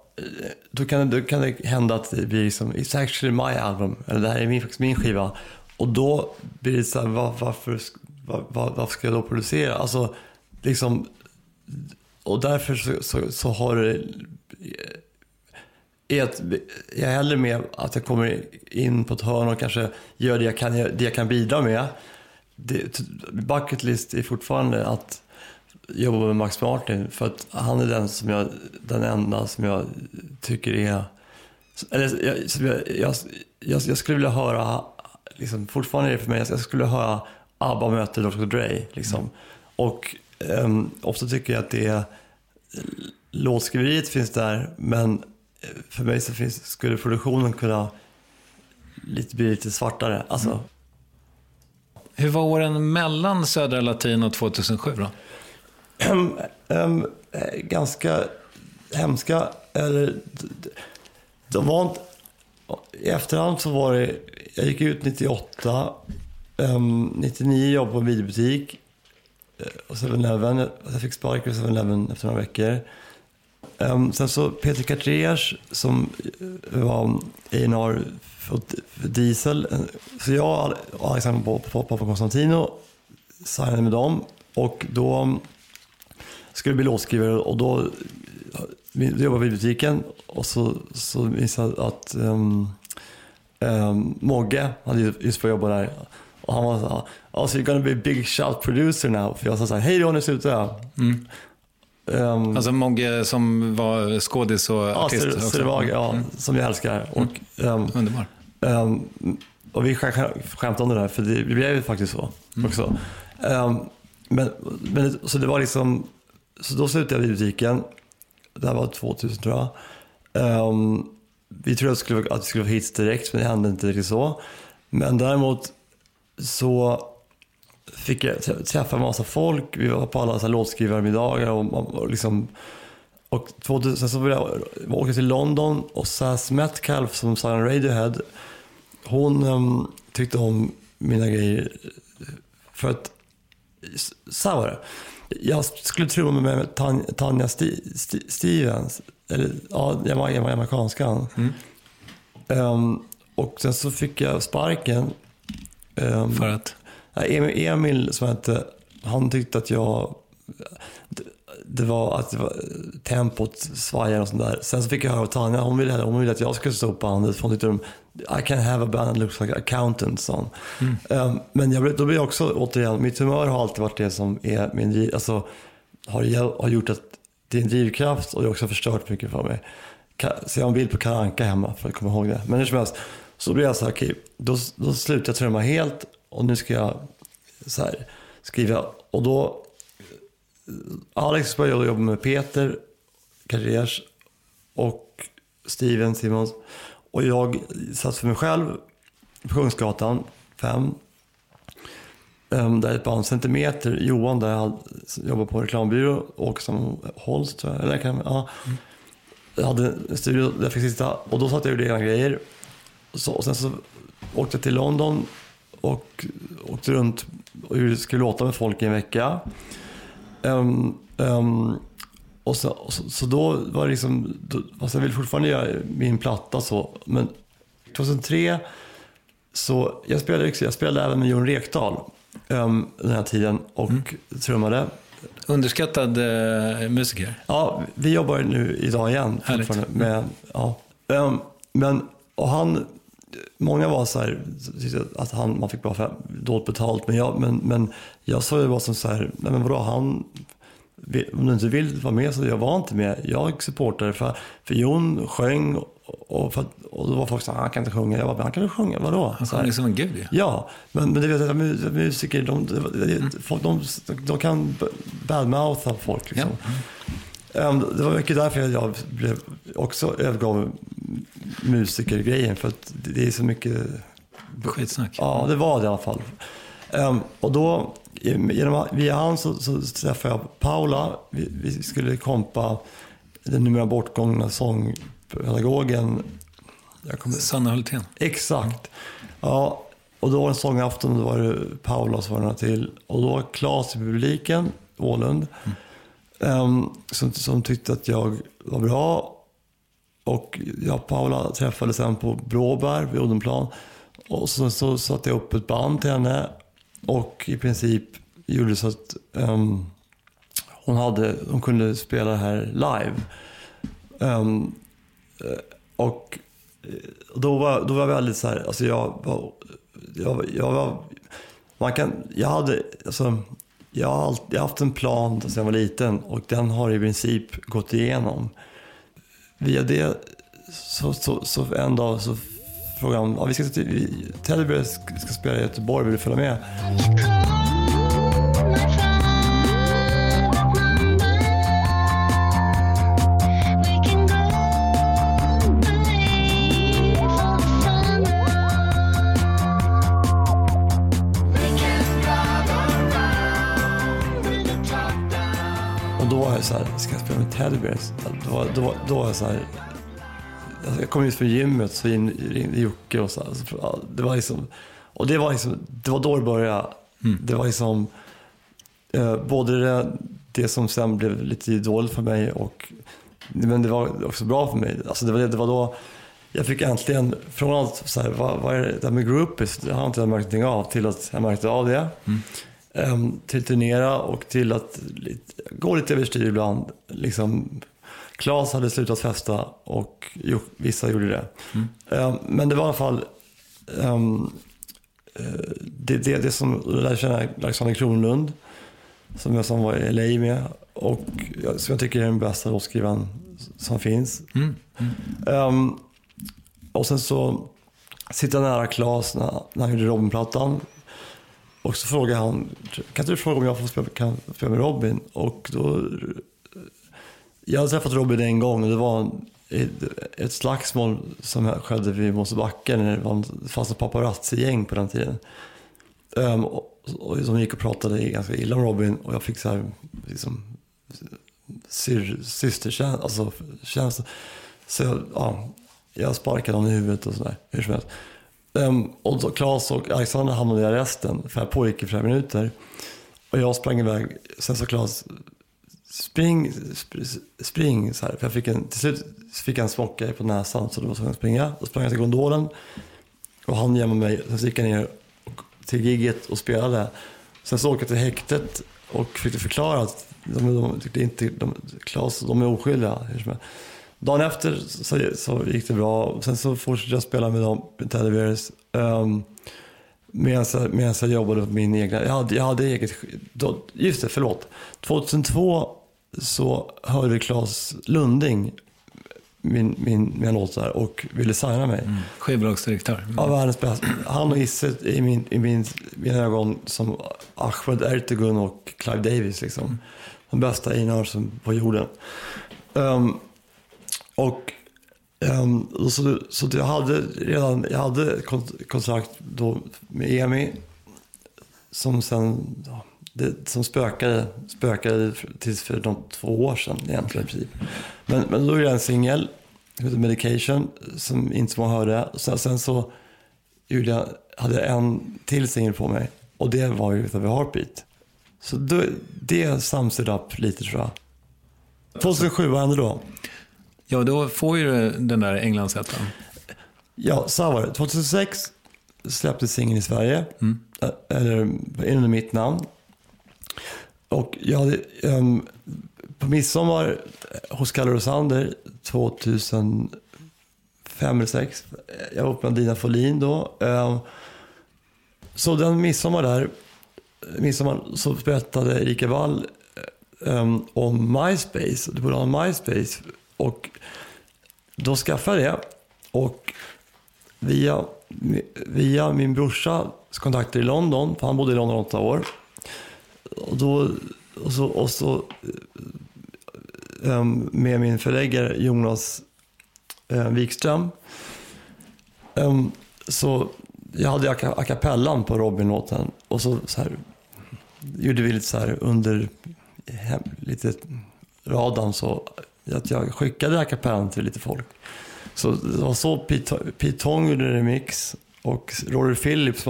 då kan, det, då kan det hända att det blir liksom, it's actually my album, eller det här är min, faktiskt min skiva. Och då blir det så här, var, varför, var, var, varför ska jag då producera? Alltså, liksom, och därför så, så, så har det... Är att, jag är hellre med att jag kommer in på ett hörn och kanske gör det jag kan, det jag kan bidra med. Det, bucket list är fortfarande att jobba med Max Martin för att han är den, som jag, den enda som jag tycker är... Eller, jag, jag, jag, jag, skulle vilja höra, liksom, fortfarande är det för mig, jag skulle vilja höra ABBA möter Dr Dre. Liksom. Och um, ofta tycker jag att det är låtskriveriet finns där, men eh, för mig så finns, skulle produktionen kunna lite, bli lite svartare. Alltså, Hur var åren mellan Södra Latin och 2007 då? Ehm, ehm, ganska hemska. Eller, de var inte, I efterhand så var det, jag gick ut 98, um, 99 jag på en videobutik. Eh, och 7-Eleven, jag fick sparken på 7-Eleven efter några veckor. Um, sen så Peter Cartiers som eh, var A&R för, för Diesel. Så jag och Alexander på Pop- Pop Konstantino signade med dem. Och då skulle bli låtskrivare och då då jobbade vi i butiken och så, så jag att um, um, Mogge hade ju just börjat jobba där och han var så här, oh, so you're gonna be a big shout producer now. För jag sa så här, hej nu slutar jag. Um, Alltså Mogge som var skådis och ja, artist Ser- också. Servag, ja, som jag älskar. Och, um, Underbar. Ehm, och vi skä- skämtade om det där, för det, det blev ju faktiskt så också. Ehm, men, men, så det var liksom, så då slutade jag i butiken. Det här var 2000 tror jag. Um, vi trodde att vi skulle, att vi skulle få hits direkt, men det hände inte riktigt så. Men däremot så fick jag träffa en massa folk. Vi var på alla så här låtskrivarmiddagar och, och liksom och 2000 så började jag åka till London och Sass Metcalf som sa Radiohead, hon um, tyckte om mina grejer för att, så här var det. Jag skulle trumma med Tan- Tanja Sti- Sti- Stevens, eller ja, jag var jama- jamaicanskan. Ehm, och sen så fick jag sparken. Ehm, För att? Emil, Emil som hette, han tyckte att jag... Det, var att det var, tempot svajade och sånt där. Sen så fick jag höra av Tanja, hon ville, hon ville att jag skulle stå upp på bandet. för Hon tyckte de, I can have a band that looks like accountant, sa hon. Um, men jag, då blir jag också, återigen, mitt humör har alltid varit det som är min alltså, har, har gjort att det är en drivkraft och det har också förstört mycket för mig. Så jag har en bild på Kalle Anka hemma för att komma ihåg det. Men hur som helst, så blev jag så här, okej, då, då slutade jag trumma helt och nu ska jag så här, skriva. Och då, Alex började jobba med Peter Carriers och Steven Simons. Och jag satt för mig själv på Kungsgatan 5. Ehm, där ett band, Centimeter, Johan där jag jobbar på en reklambyrå och som Holst tror jag. Eller kan, ja. Jag hade en studio där jag fick sitta och då satt jag och gjorde egna grejer. Så, och sen så åkte jag till London och åkte runt och skulle låta med folk i en vecka. Ehm, ehm, och så, och så, så då var det liksom, då, alltså jag vill fortfarande göra min platta så, men 2003 så jag spelade, jag spelade även med Jon Rekdal um, den här tiden och trummade. Underskattad eh, musiker. Ja, vi jobbar nu idag igen. Härligt. Med, ja. Ehm, men, och han, många var så här, att han, man fick bara dåligt betalt. Men jag, men, men jag såg det bara som så här, nej men vadå, han om du inte vill vara med så jag var inte med. Jag supportade för, för Jon sjöng och, för, och då var folk så här, han kan inte sjunga. Jag bara, "Men han kan ju sjunga, vadå? Han sjunger som en gud ju. Ja, men, men du vet, att mu- musiker, de, de, de, folk, de, de kan badmoutha folk. Liksom. Ehm, det var mycket därför jag blev också övergav musikergrejen. För att det det är så mycket... Skitsnack. Ja, det var det i alla fall. Ehm, och då, genom, via han så, så träffade jag Paula. Vi, vi skulle kompa den numera bortgångna sångpedagogen. Jag kommer, Sanna Hultén. Exakt. Ja, och då var det en sångafton då var det Paula och så var det några till. Och då var Claes i publiken, Ålund, ehm, som, som tyckte att jag var bra. Och jag och Paula träffades sen på Blåbär vid Odenplan. Och så, så satte jag upp ett band till henne. Och i princip gjorde så att um, hon, hade, hon kunde spela det här live. Um, och eh, då var, då var jag väldigt så här, alltså jag var, jag, jag var, man kan, jag hade, alltså, jag har, alltid, jag har haft en plan sedan jag var liten och den har i princip gått igenom. Via det så, så, så en dag så frågade han, ja, vi ska till, vi- Teddybear ska spela i Göteborg, vill du följa med? Och då var jag så här, ska jag spela med Teddybears? Då, var- då, då var jag så här, jag kom ut från gymmet så in, ringde Jocke och så här, så, ja, det var liksom, och det var liksom, det var då det började. Det var liksom, eh, både det, det som sen blev lite dåligt för mig och, men det var också bra för mig. Alltså det var, det, var då jag fick äntligen, från allt så här, vad, vad är det där med groupies, det har inte jag märkt någonting av, till att jag märkte av det. Ehm, till turnera och till att lite, gå lite överstyr ibland. Liksom, Klas hade slutat festa och jo, vissa gjorde det. Ehm, men det var i alla fall eh, det, det, det som jag lärde känna Alexander Kronlund som jag som var i LA med och jag- som jag tycker är den bästa låtskrivaren som finns. Ehm, och sen så sitter jag nära Klas när, när han gjorde Robin-plattan. Och så frågar han, kan inte du fråga om jag får spela, kan spela med Robin? Och då, jag hade träffat Robin en gång och det var ett, slagsmål som skedde vid Mosebacke när det var fanns ett paparazzi-gäng på den tiden. Um, och, och de gick och pratade ganska illa om Robin och jag fick så här, liksom, systerkänsla, alltså känsla. Så jag, ja, jag sparkade honom i huvudet och sådär, hur som helst. Um, och då Claes och Alexander hamnade i arresten, för det här pågick i flera minuter. Och jag sprang iväg, sen sa Claes, spring, sp- spring, så här. För jag fick en, till slut fick jag en smocka på näsan, så då var jag att springa. Då sprang jag till gondolen och han gömde mig. Sen så gick jag ner till gigget och spelade. Sen så åkte jag till häktet och fick förklara att de, de tyckte inte, de, Claes, de är oskyldiga. Dagen efter så, så gick det bra. Sen så fortsatte jag spela med dem, med Teddy Bears. Um, Medan jag, medan jag jobbade på min egna, jag hade, jag hade eget, då, just det, förlåt. 2002 så hörde Claes Lunding min, min, mina låtar och ville signa mig. Skivbolagsdirektör. Ja, världens bästa. Han och Isse i, min, i min, mina ögon som Ahmed Ertegun och Clive Davis. Liksom. De bästa A&R som på jorden. Ehm, och och så, så jag hade redan jag hade kont- kontrakt då med EMI som sen ja, det, som spökade, spökade tills för de två år sedan egentligen. Men, men då gjorde jag en singel heter Medication som inte så många hörde. Sen, sen så gjorde jag, hade jag en till singel på mig och det var ju a Heartbeat. Så då, det sums it up lite tror jag. 2007, vad hände då? Ja, då får ju den där Englandsettan. Ja, så var det. 2006 släpptes singeln i Sverige. Ä- Eller under mitt namn. Och jag hade, um, på midsommar eh, hos Kalle Rosander 2005 eller 2006. Eh, jag var uppe med Dina Folin då. Um, så den midsommar där, eh, midsommar, så berättade Erika Wall um, om MySpace. Du borde ha MySpace. Och då skaffade jag det. Och via, via min brorsas kontakter i London, för han bodde i London åtta år. Och, då, och så, och så um, med min förläggare Jonas uh, Wikström. Um, så jag hade a cappellan på Robin-låten och så, så här, gjorde vi lite så här under lite radarn så att jag skickade a cappellan till lite folk. Så det var så Pete Tong gjorde en remix och Rory Phillips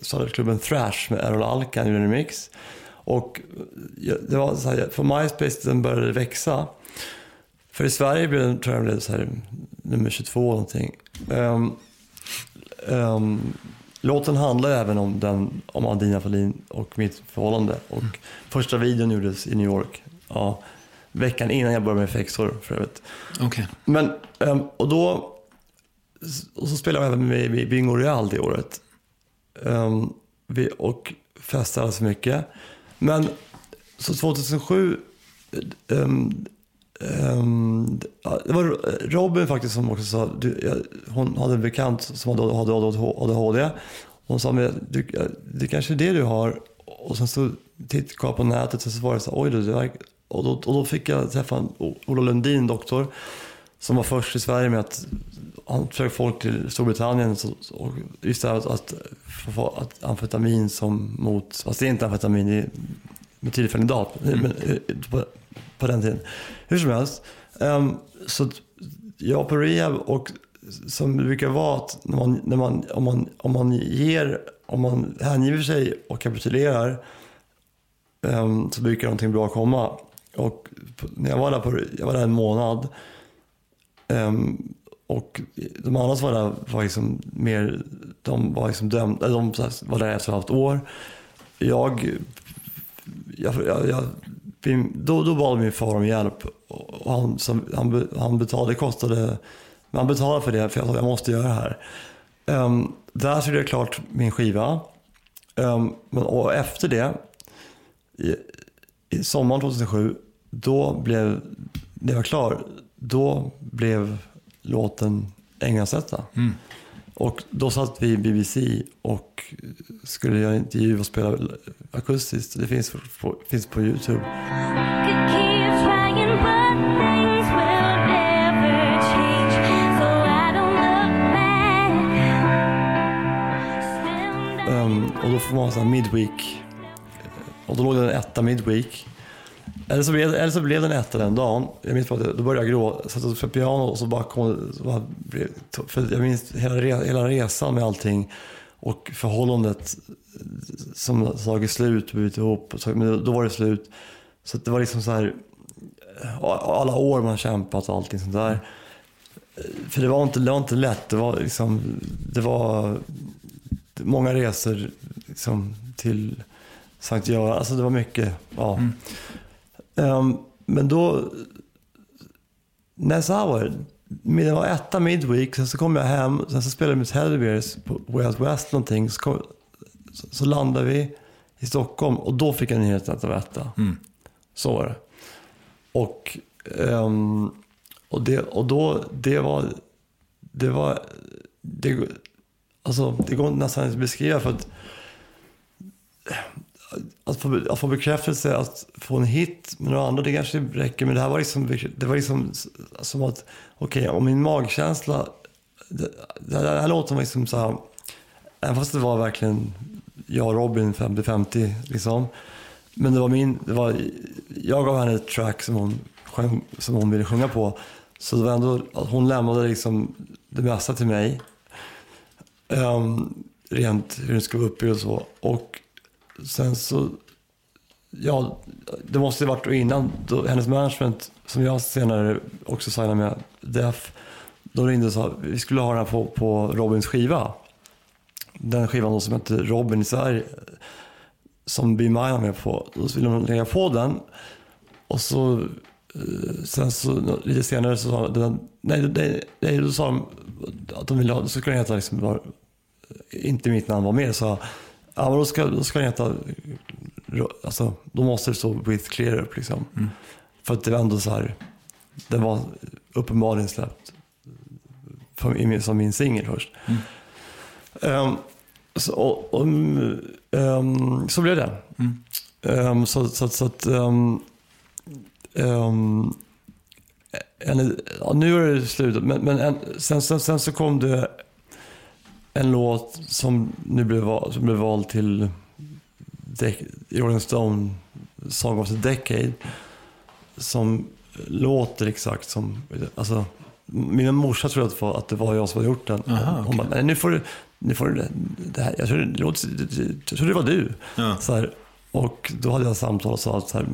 som hade klubben Thrash med Errol Alkan gjorde en remix. Och det var så här, för MySpace den började växa. För i Sverige blev den, tror jag blev så här, nummer 22 någonting. Um, um, låten handlar även om, den, om Adina Fahlin och mitt förhållande. Och mm. Första videon gjordes i New York. Ja, veckan innan jag började med Fexor för övrigt. Okay. Men, um, och då och så spelade jag även med, med Bingo Real det året. Vi, och festade alldeles mycket. Men så 2007, um, um, det var Robin faktiskt som också sa, du, jag, hon hade en bekant som hade, hade ADHD. Hon sa, men, du, det kanske är det du har. Och sen så tittade jag på nätet och så var det så oj då, och då, och då fick jag träffa Ola Lundin, doktor, som var först i Sverige med att han försökte folk till Storbritannien så, och just det här att, att amfetamin som mot, fast det är inte amfetamin, det är metylfenidat mm. eh, på, på den tiden. Hur som helst, um, så jag på rehab och som det brukar vara att när man, när man, om, man, om man ger, om man hängiver sig och kapitulerar um, så brukar någonting bra komma. Och när jag var där, på, jag var där en månad um, och de andra som var där var liksom mer, de var liksom dömda, de var där efter ett år. Jag, jag, jag, jag då, då bad min far om hjälp och han, som, han, han betalade, kostade, han betalade för det för jag sa jag måste göra det här. Um, där så gjorde jag klart min skiva. Um, men, och efter det, i, i sommaren 2007, då blev, när jag var klar, då blev låten Änglasätta. Mm. Och då satt vi i BBC och skulle göra intervju och spela akustiskt. Det finns på, finns på Youtube. Um, och då får man ha midweek. Och då låg den etta midweek. Eller så, blev, eller så blev den etta den dagen. Jag minns att då började jag gråta. Satt på piano och så bara kom så bara, för Jag minns hela, hela resan med allting. Och förhållandet som tagit slut, blivit ihop. Men då var det slut. Så det var liksom så här. Eh, alla år man kämpat och allting sånt där. Eh, för det var inte, det var inte lätt. Det var liksom, det var många resor liksom, till Sankt Göran. Alltså det var mycket. Ja. Mm. Um, men då, här var det. Var etta midweek, sen så kom jag hem, sen så spelade jag med Teddybears på West West någonting. Så, kom, så, så, landade vi i Stockholm och då fick jag nyheten att det var etta. Mm. Så var det. Och, um, och, det, och då, det var, det var, det, alltså det går nästan inte att beskriva för att att få, att få bekräftelse, att få en hit med några andra, det kanske räcker. Men det här var liksom, det var liksom som att, okej, okay, om min magkänsla, det, det här låten var liksom så här, även fast det var verkligen jag och Robin 50-50 liksom. Men det var min, det var, jag gav henne ett track som hon, sjöng, som hon ville sjunga på. Så det var ändå, att hon lämnade liksom det mesta till mig. Um, rent hur den skulle vara uppbyggd och så. Och sen så, ja, det måste ju varit innan. Då, hennes management, som jag senare också signade med, Def, de ringde och sa vi skulle ha den här på, på Robins skiva. Den skivan då som hette Robin i Sverige, som Be Mine var med på. Då ville de lägga på den. Och så, eh, sen så lite senare så sa de, nej, nej, nej, då sa de att de ville ha, så skulle den heta liksom, inte mitt namn var med. Så Ja, men då ska, då ska den heta alltså, då måste det stå with clear up liksom. För att det var ändå så här, det var uppenbarligen släppt för, som min singel först. Ehm, så, och, och, ehm, så blev det. Ehm, så, så, så att, en, ja, nu är det slut, men, men en, sen, sen, sen så kom det en låt som nu blev, val- som blev vald till Rolling Stone Song of the Decade. Som låter exakt som, alltså min morsa tror att det var, att det var jag som hade gjort den. Aha, Hon okej. bara, nej nu får du, nu får du det här, jag tror det, låter, jag det var du. Ja. Så här, och då hade jag samtal och sa att så här,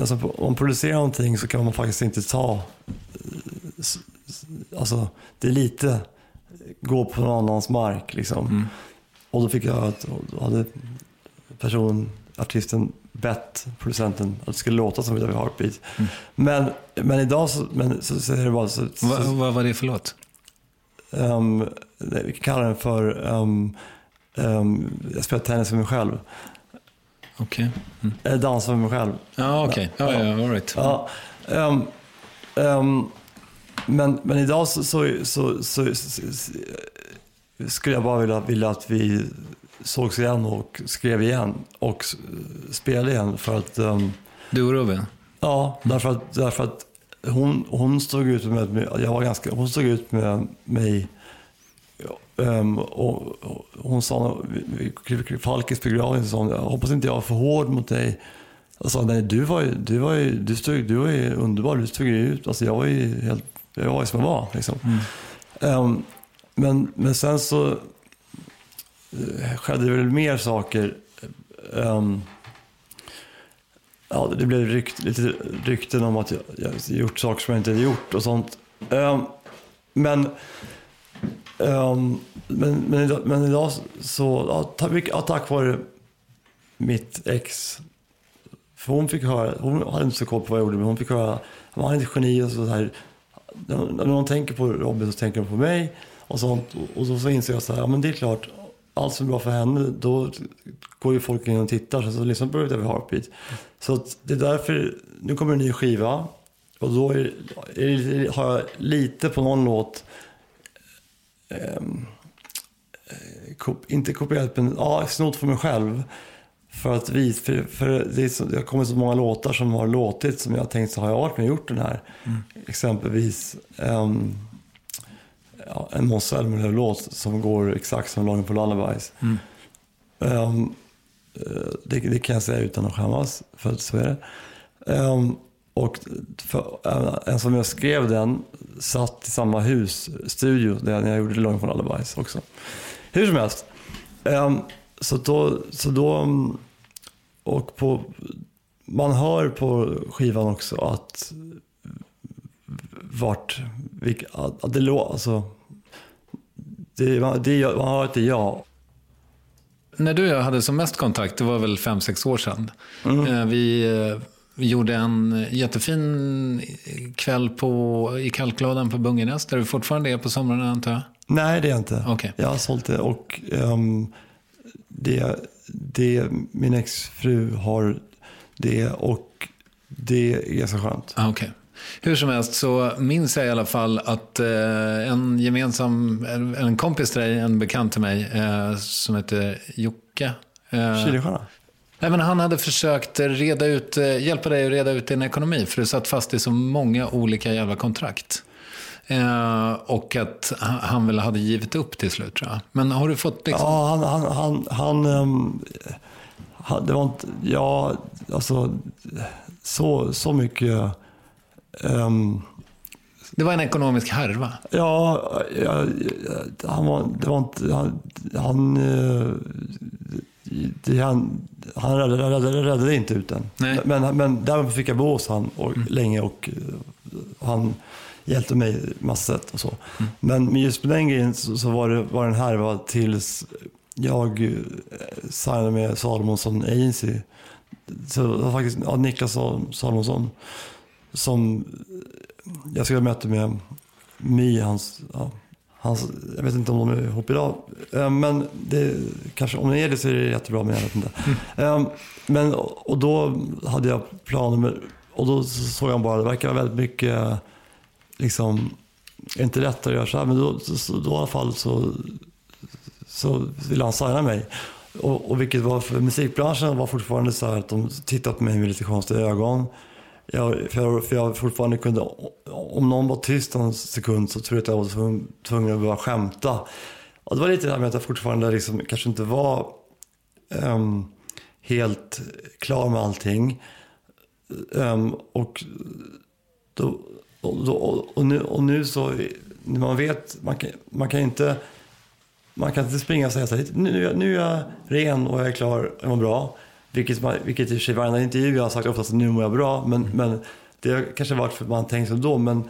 alltså, om man producerar någonting så kan man faktiskt inte ta, eh, alltså det är lite gå på någon annans mark liksom. Och då fick jag, att- då hade personen, artisten bett producenten att det skulle låta som David Heartbeat. Men, men idag så, men, så, så är det bara så, så Va, vad var det för låt? Det- vi kalla den för ehm, ehm, Jag spelar tennis för mig själv. Okej. Eller dansar för mig själv. Ja, okej. Ja, ja, all right. Ja, ehm, men, men idag så, så, så, så, skulle jag bara vilja, vilja att vi sågs igen och skrev igen och spelade igen. För att, ehm, Du och Robin? ja, därför att, därför att hon, hon stod ut med mig. Jag var ganska, hon stod ut med mig. Ehm, och, och hon sa, Falkis begravning, sa jag hoppas inte jag var för hård mot dig. Jag sa, nej du var ju, du var ju, du stod, du var ju underbar, du stod ju ut. Alltså jag var ju helt, jag var ju som jag var. Liksom. Ehm, men, men sen så eh, skedde det väl mer saker. Ehm, ja, det blev rykt, lite rykten om att jag, jag gjort saker som jag inte hade gjort och sånt. Ehm, men, ehm, men, men, idag, men idag så, ja, tack, ja, tack vare mitt ex. För hon fick höra, hon hade inte så koll på vad jag gjorde, men hon fick höra, han är inte geni och så här. När någon tänker på Robin så tänker de på mig och sånt. Och, så, så inser jag så här, ja men det är klart, allt som är bra för henne, då går ju folk in och tittar, så, så lyssnar på David Heartbeat. Så att det är därför, nu kommer en ny skiva och då är, är, har jag lite på någon låt ehm, eh, kop, inte kopierat, men ja, snott för mig själv. För att vi, för, för det, så, det har kommit så många låtar som har låtit som jag har tänkt så har jag varit med och gjort den här. Exempelvis ehm, ja, en Måns Zelmerlöw-låt som går exakt som Longing for Lullabies. Ehm, eh, det, det kan jag säga utan att skämmas, för att så är det. Ehm, och för, en- en som jag skrev den satt i samma hus, studio, där jag gjorde Longing for Lullabies också. Hur som helst. Så då, så då, mm, och på, man hör på skivan också att vart, vilk, att, att det låter, alltså, det, det, man hör att det är jag. När du och jag hade som mest kontakt, det var väl fem sex år sedan. Mm. Eh, Vi, vi gjorde en jättefin kväll på, i Kalklådan på Bungenäs, där du fortfarande är på somrarna antar jag. Nej, det är jag inte. Okej. Jag har sålt det och ehm, det, det, min exfru har det och det är ganska skönt. Ah, Okej. Hur som helst så minns jag i alla fall att eh, en gemensam, en- kompis till dig, en bekant till mig, eh, som heter Jocke. Eh, Kilestjärna? nej, men han hade försökt reda ut, eh, hjälpa dig att reda ut din ekonomi, för du satt fast i så många olika jävla kontrakt. Eh, och att han, väl hade givit upp till slut tror jag. Men har du fått liksom... Ja, han, han, han, han, han det var inte, ja, alltså så, så mycket. ehm, Det var en ekonomisk härva. Ja, ja, han var, det var inte, han, han, eh, det, han, han räddade, räddade, räddade inte ut den. Nej. Men, men därmed fick jag hos han och, länge och eh, han hjälpte mig massa sätt och så. Men men just med den grejen så, så var det var det en härva tills jag eh, signade med Salomonsson Agency. Så var faktiskt ja, Niklas Sal- Salomonsson som jag skulle ha möte med My, hans, ja, Hans, jag vet inte om de är ihop idag. Eh, men det, kanske, om det är det så är det jättebra, men jag vet inte. Eh, men, och då hade jag planer med, och då såg jag bara, det verkar vara väldigt mycket, liksom, är inte rätt att göra så här, men då, så, då i alla fall så, så ville han signa mig. Och, och vilket var för musikbranschen var fortfarande så här att de tittade på mig med lite konstiga ögon. Jag, för, jag, för jag fortfarande kunde, om någon var tyst en sekund så tror jag att jag var tvungen att börja skämta. Och det var lite det här med att jag fortfarande liksom, kanske inte var um, helt klar med allting. Um, och, då, och, då, och, nu, och nu så, man vet, man kan, man kan inte man kan inte springa och säga så här, nu, nu är jag ren och jag är klar, jag mår bra. Vilket, man, vilket i och för sig varenda intervju jag har sagt oftast nu mår jag bra. Men, mm. men det har kanske varit för att man tänkt så då. Men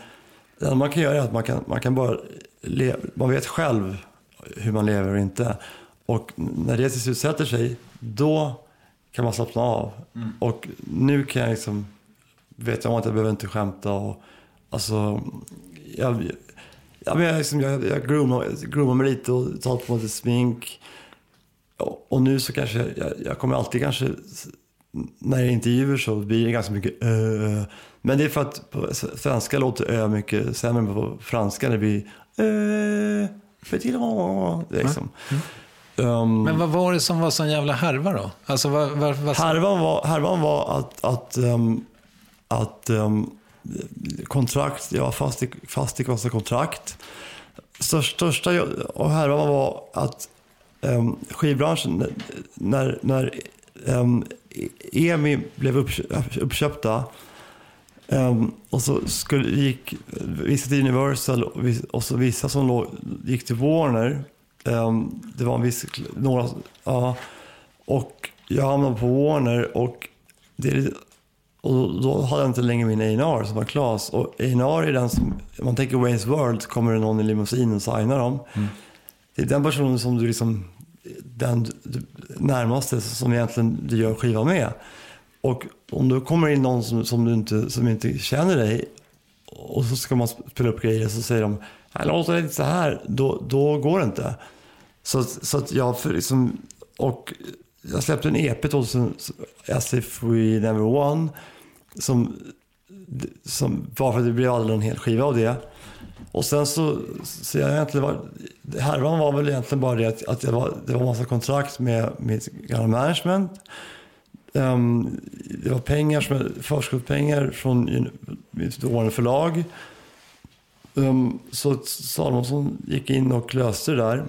det man kan göra är att man kan, man kan bara leva, man vet själv hur man lever och inte. Och när det till slut sätter sig, då kan man slappna av. Mm. Och nu kan jag liksom, vet jag om att jag behöver inte skämta. Och, alltså, jag, ja, men jag, liksom, jag, jag groomar, groomar mig lite och tar på mig lite smink. Och, och nu så kanske, jag, jag, kommer alltid kanske, när jag intervjuer så blir det ganska mycket ö. Men det är för att på svenska låter ö mycket sämre än på franska. Det blir ö, liksom. Mm. Um, men vad var det som var sån jävla härva då? Alltså, vad, vad, vad... Härvan, var, härvan var att, att, um, att um, kontrakt, jag var fast i, fast i massa kontrakt. Största och härvan var att um, skivbranschen, när, när um, EMI blev uppköpta um, och så skulle, gick vissa till Universal och så vissa som låg, gick till Warner. Um, det var en viss, några, ja, och jag hamnade på Warner och det, och då hade jag inte längre min A&R som var Klas. Och A&R är den som, om man tänker Wayne's World, så kommer det någon i limousin och signar dem. Mm. Det är den personen som du liksom, den närmaste som egentligen du gör skiva med. Och om du kommer in någon som, som, du inte, som inte känner dig och så ska man spela upp grejer så säger de, här låter inte så här, då, då går det inte. Så, så att jag för liksom, och jag släppte en EP 2000, As if we never won som, som, varför det blev aldrig en hel skiva av det. Och sen så, så jag egentligen var, härvan var väl egentligen bara det att, att det var, det var massa kontrakt med mitt gamla management. Um, det var pengar, som, förskottspengar från mitt dåvarande förlag. Um, så Salomonsson gick in och löste det där.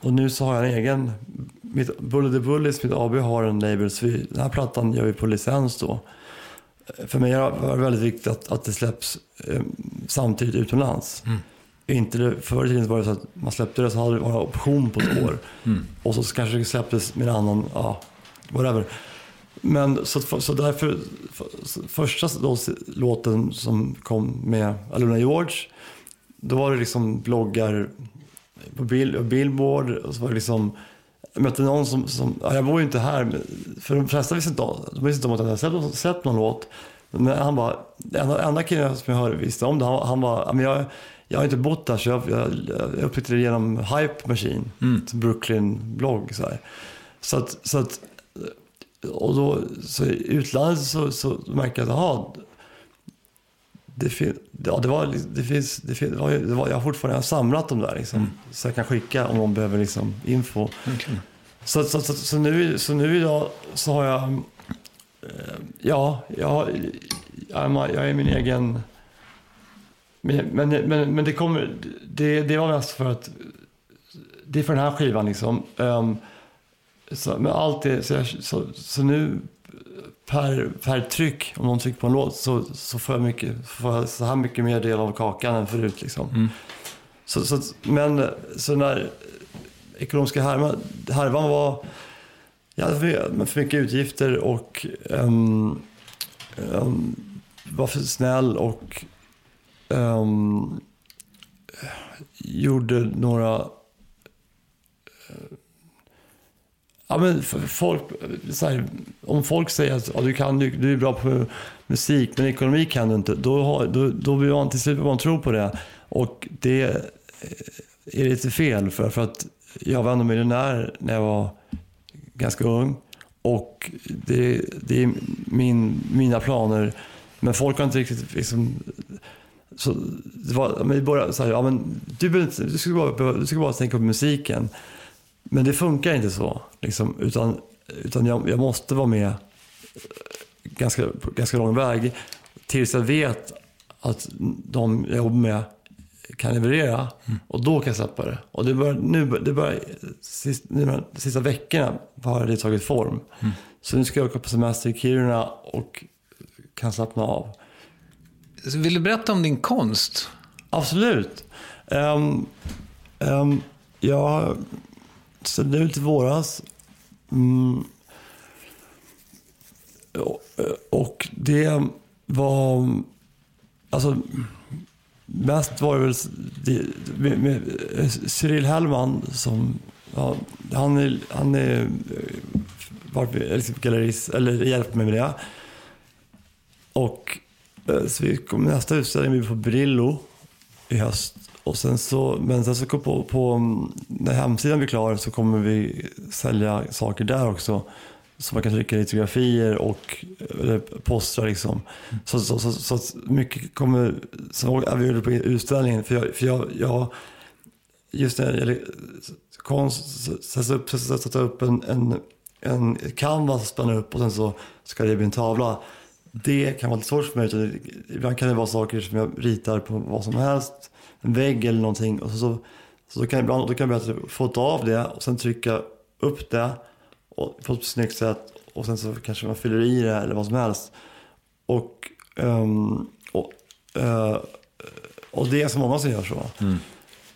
Och nu så har jag en egen, mitt Bully the Bullies, mitt AB har en label, så vi, den här plattan gör vi på licens då för mig var det väldigt viktigt att, att det släpps eh, samtidigt utomlands. Mm. Inte det, förr i tiden var det så att man släppte det så hade det bara option på ett år. Mm. Och så kanske det släpptes med en annan, ja, whatever. Men så, så därför, för, första då, låten som kom med Aluna George, då var det liksom bloggar på bill, Billboard och så var det liksom jag mötte någon som, som ja, jag bor ju inte här, för de flesta visste inte, de visste inte om att jag hade sett, sett någon låt. Men han bara, den enda killen som jag hörde visste om det, han, han bara, men jag, jag har inte bott där så jag, jag, jag upptäckte det genom Hype Machine, mm. Brooklyn-blogg. Så, så, att, så att, och då, så i utlandet så, så märker jag att, aha, det, fin, ja, det, var, det, finns, det, fin, det, var, det var, jag har fortfarande samlat dem där. Liksom, mm. Så jag kan skicka om någon behöver liksom, info. Okay. Så, så, så, så, nu, så nu idag så har jag... Eh, ja, jag, jag, jag är min egen... Men, men, men, men det, kommer, det, det var mest för att... Det är för den här skivan liksom. Um, så, men allt det, så, jag, så, så nu per, per tryck, om någon trycker på en låt, så, så får jag mycket, får jag så här mycket mer del av kakan än förut. Liksom. Mm. Så, så, men så när ekonomiska härvan, härvan var... Jag hade för mycket utgifter och um, um, var för snäll och um, gjorde några Ja, men folk, här, om folk säger att ja, du, kan, du, du, är bra på musik men ekonomi kan du inte. Då, har, då, då blir man till slut man tro på det. Och det eh, är lite fel. För, för att jag var ändå miljonär när jag var ganska ung. Och det, det är min, mina planer. Men folk har inte riktigt liksom, så det var, men i började så här, ja, men du, du, ska bara, du ska bara tänka på musiken. Men det funkar inte så. Liksom, utan utan jag, jag måste vara med ganska, ganska lång väg tills jag vet att de jag jobbar med kan leverera. Mm. Och då kan jag släppa det. Och det börjar, nu, det börjar, sist, nu, de sista veckorna har det tagit form. Mm. Så nu ska jag åka på semester i Kiruna och kan slappna av. Vill du berätta om din konst? Absolut. Um, um, jag ställde nu i våras. Mm. Och det var... Alltså, mest var det väl det, med, med eh, Cyril Hellman som... Ja, han är, han är eh, var liksom gallerist, eller hjälpte mig med det. Och eh, så vi kom, nästa utställning blir på Brillo i höst. Och sen så, men sen så på, på, mm, när hemsidan blir klar så kommer vi sälja saker där också. Så man kan trycka litografier och eller postrar liksom. Så, så, så, så, så mycket kommer, som vi gjorde på utställningen. För jag, för jag, jag just när det gäller konst, sätta upp, sätta upp en, en, en canvas, spänna upp och sen så ska det bli en tavla det kan vara lite svårt för mig. Ibland kan det vara saker som jag ritar på vad som helst. En vägg eller någonting. Och så, så, så kan jag ibland då kan jag bättre fota av det och sen trycka upp det och, på ett snyggt sätt. Och sen så kanske man fyller i det eller vad som helst. Och, um, och, uh, och det är så många som gör så. Mm.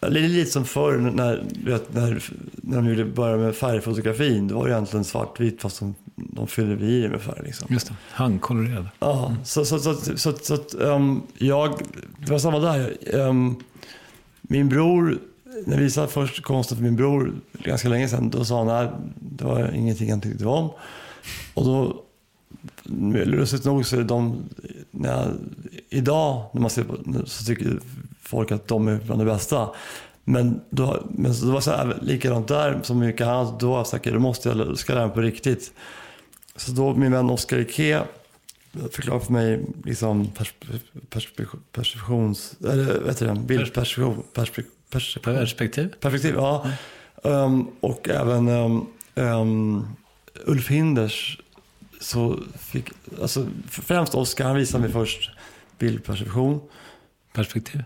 Det är lite som förr när, vet, när, när de började med färgfotografin. Det var ju egentligen svartvitt fast de, de fyllde i färg. Liksom. Just det, handkolorerad. Ja, mm. så, så, så, så, så, så um, jag, det var samma där. Um, min bror, när jag visade först konsten för min bror ganska länge sedan, då sa han att det var ingenting han tyckte om. Och då, lustigt nog så är de, när jag, idag när man ser på, så tycker folk att de är bland det bästa. Men, då, men det var så här, likadant där som mycket annat. Då var jag säker, då måste jag ska lära mig på riktigt. Så då min vän Oskar Ike förklarade för mig liksom pers, pers, perceptions... Eller vet du det? Bildperception. Perspek, perspektiv. Perspektiv, ja. Mm. Um, och även um, um, Ulf Hinders. Så fick, alltså, främst Oskar, han visade mig först bildperception. Perspektiv?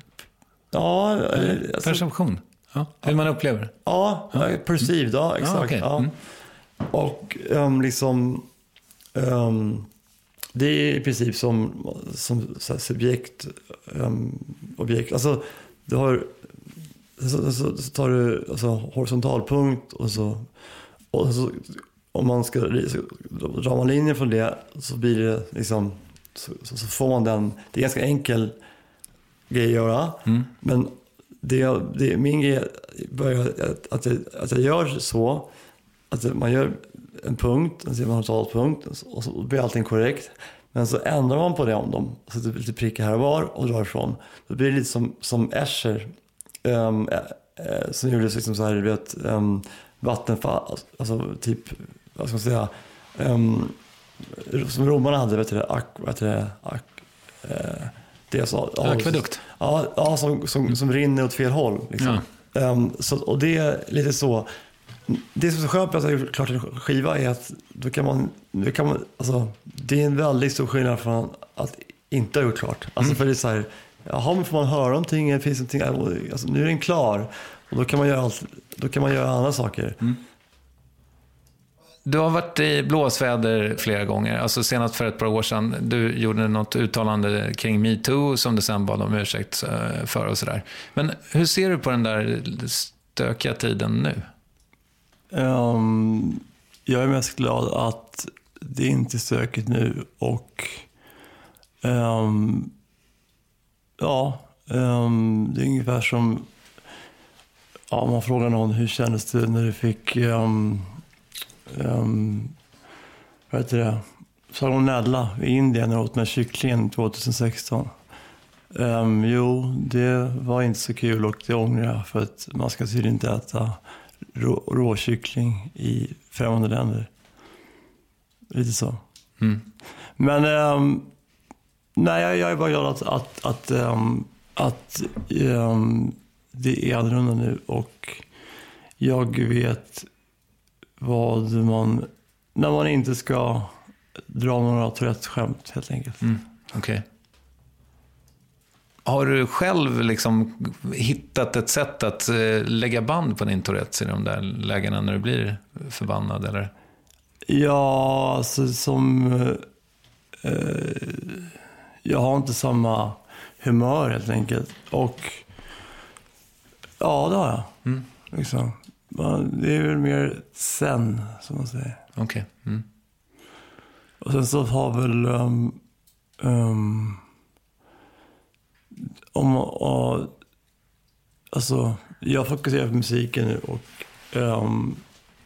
Ja. Alltså, Perception? Ja. Hur man upplever det? Ja, ja. perceived, ja exakt. Ah, okay. ja. Mm. Och um, liksom... Um, det är i princip som, som subjekt, um, objekt. Alltså, du har, så, så, så tar du alltså, horisontalpunkt och så, och så om man ska dra man linjer från det så blir det liksom, så, så, får man den, det är ganska enkel grej att göra. Mm. Men det, det, min grej börjar att, att, jag, att jag gör så att man gör en punkt, en horisontalpunkt och så blir allting korrekt. Men så ändrar man på det om dem, så det blir lite prickar här och var och drar ifrån. Då blir det lite som, som Escher um, äh, som gjorde liksom så här, du vet, um, vattenfall, alltså typ, vad ska man säga, um, som romarna hade, vet du, ak, vet du, ak, uh, det sa. Akvedukt? Ja, ja som, som, som rinner åt fel håll. Liksom. Ja. Um, så, och det är lite så. Det som är så skönt med att ha gjort klart en skiva är att då kan man, då kan man alltså, det är en väldigt stor skillnad från att inte ha gjort klart. Alltså mm. för det är så här, jaha, men får man höra någonting? Finns någonting alltså, nu är den klar. Och då kan man göra, allt, då kan man göra andra saker. Mm. Du har varit i blåsväder flera gånger. Alltså senast för ett par år sedan. Du gjorde något uttalande kring metoo som du sen bad om ursäkt eh, för och sådär. Men hur ser du på den där stökiga tiden nu? Um, jag är mest glad att det inte är stökigt nu och um, ja, um, det är ungefär som ja, om man frågar någon hur kändes det när du fick um, vad heter det, salmonella i Indien och åt med kycklingen 2016. Um, jo, det var inte så kul och det ångrar jag för att man ska tydligen inte äta rå, råkyckling i främmande länder. Lite så. Mm. Men um, nej, jag, jag är bara glad att, att, att, um, att um, det är annorlunda nu och jag vet vad man, när man inte ska dra några Tourettes-skämt helt enkelt. Mm. Okej. Har du själv liksom hittat ett sätt att eh, lägga band på din Tourettes i de där lägena när du blir förbannad? Eller? Ja, alltså som... Eh, jag har inte samma humör helt enkelt. Och ja, det har jag. Mm. Liksom. Det är väl mer sen, som man säger. Okej. Mm. Och sen så har väl... Um, um, om, och, alltså, jag fokuserar på musiken nu och um,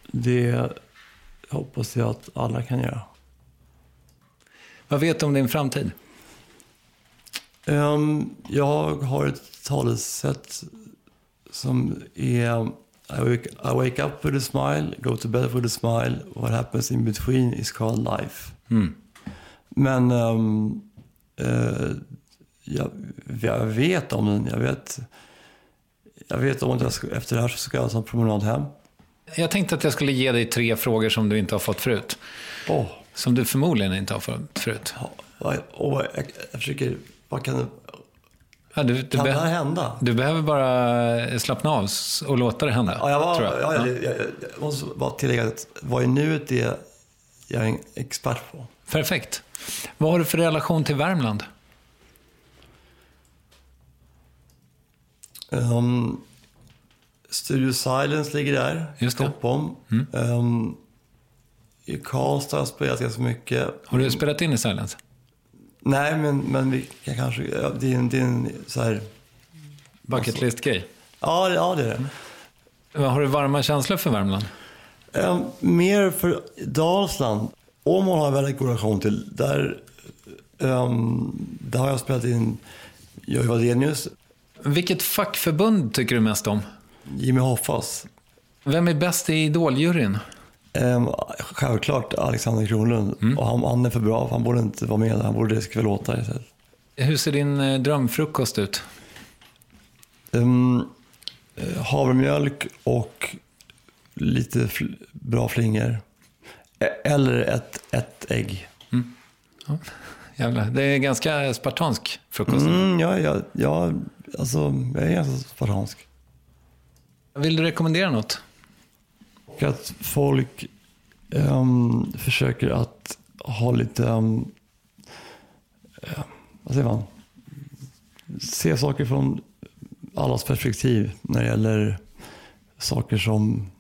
det hoppas jag att alla kan göra. Vad vet du om din framtid? Um, jag har ett talesätt som är I wake, I wake up with a smile, go to bed with a smile, what happens in between is called life. Mm. Men um, eh, jag, jag vet om den. Jag vet, jag vet om att jag ska, efter det här så ska jag ta en promenad hem. Jag tänkte att jag skulle ge dig tre frågor som du inte har fått förut. Åh, Som du förmodligen inte har fått förut. vad- åh, jag, jag försöker... Vad kan, det- Ja, du, du, kan det här hända? du behöver bara slappna av och låta det hända. Ja, jag, var, jag. Ja, Ja. jag, jag, jag måste bara tillägga att vad är nuet det jag är en expert på. Perfekt. Vad har du för relation till Värmland? Um, Studio Silence ligger där, Just det. Mm. Stockholm. Um, I Karlstad har jag spelat ganska mycket. Har du spelat in i Silence? Nej, men, men vi kan kanske... Det är en, det är en så här... Bucket list-grej. Ja, ja, det är det. Vad Har du varma känslor för Värmland? Um, mer för Dalsland. Åmål har jag väldigt god relation till. Där, um, där har jag spelat in Jojje Wadenius, Vilket fackförbund tycker du mest om? Jimmy Hoffas. Vem är bäst i Idoljuryn? Um, självklart Alexander Kronlund. Mm. Och han, han är för bra, han borde inte vara med. Han borde skriva låtar istället. Hur ser din eh, drömfrukost ut? Um, eh, havremjölk och lite fl- bra flingor. E- Eller ett, ett ägg. Jävlar, det är ganska spartansk frukost. Mm, ja, ja, ja, alltså jag är ganska spartansk. Vill du rekommendera något? Att folk ehm, försöker att ha lite, um, vad säger man? Se saker från allas perspektiv när det gäller saker som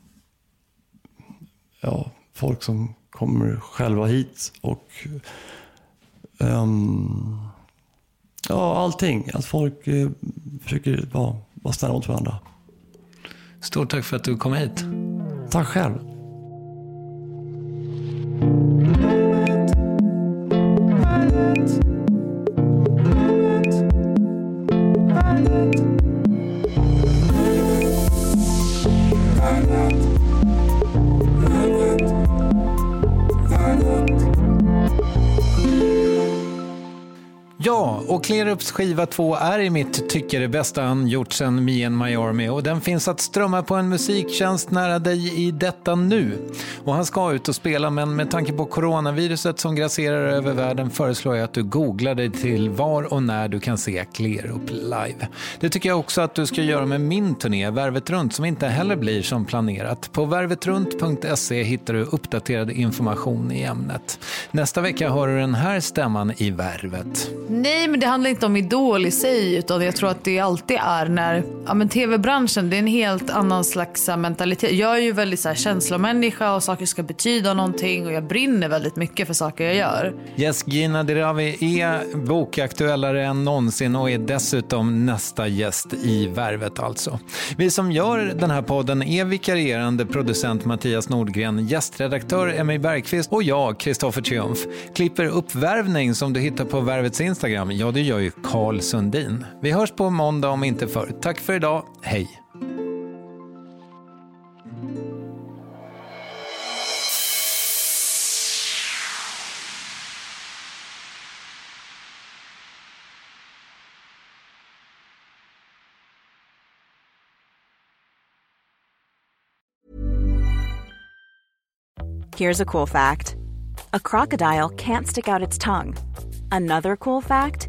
ja, folk som kommer själva hit och ehm, ja, allting. Att folk eh, försöker vara, vara snälla mot varandra. Stort tack för att du kom hit. Tack själv. Klerups skiva 2 är i mitt tycke det bästa han gjort sedan Me and My Army och den finns att strömma på en musiktjänst nära dig i detta nu. Och han ska ut och spela men med tanke på coronaviruset som grasserar över världen föreslår jag att du googlar dig till var och när du kan se Klerup live. Det tycker jag också att du ska göra med min turné Värvet runt som inte heller blir som planerat. På värvetrunt.se hittar du uppdaterad information i ämnet. Nästa vecka hör du den här stämman i Värvet. Nej, men det handlar inte om Idol i sig utan jag tror att det alltid är när, ja men tv-branschen det är en helt annan slags mentalitet. Jag är ju väldigt så här, känslomänniska och saker ska betyda någonting och jag brinner väldigt mycket för saker jag gör. Yes, Gina Dirawi är bokaktuellare än någonsin och är dessutom nästa gäst i Värvet alltså. Vi som gör den här podden är vikarierande producent Mattias Nordgren, gästredaktör Emmy Bergqvist och jag, Kristoffer Triumf. Klipper uppvärvning som du hittar på Värvets Instagram Ja, det gör ju Carl Sundin. Vi hörs på måndag om inte förr. Tack för idag. Hej! Here's a cool fact a crocodile can't stick out its tongue. Another cool fact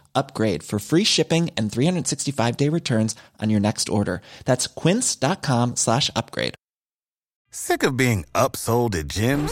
upgrade for free shipping and 365 day returns on your next order. That's quince.com slash upgrade. Sick of being upsold at gyms?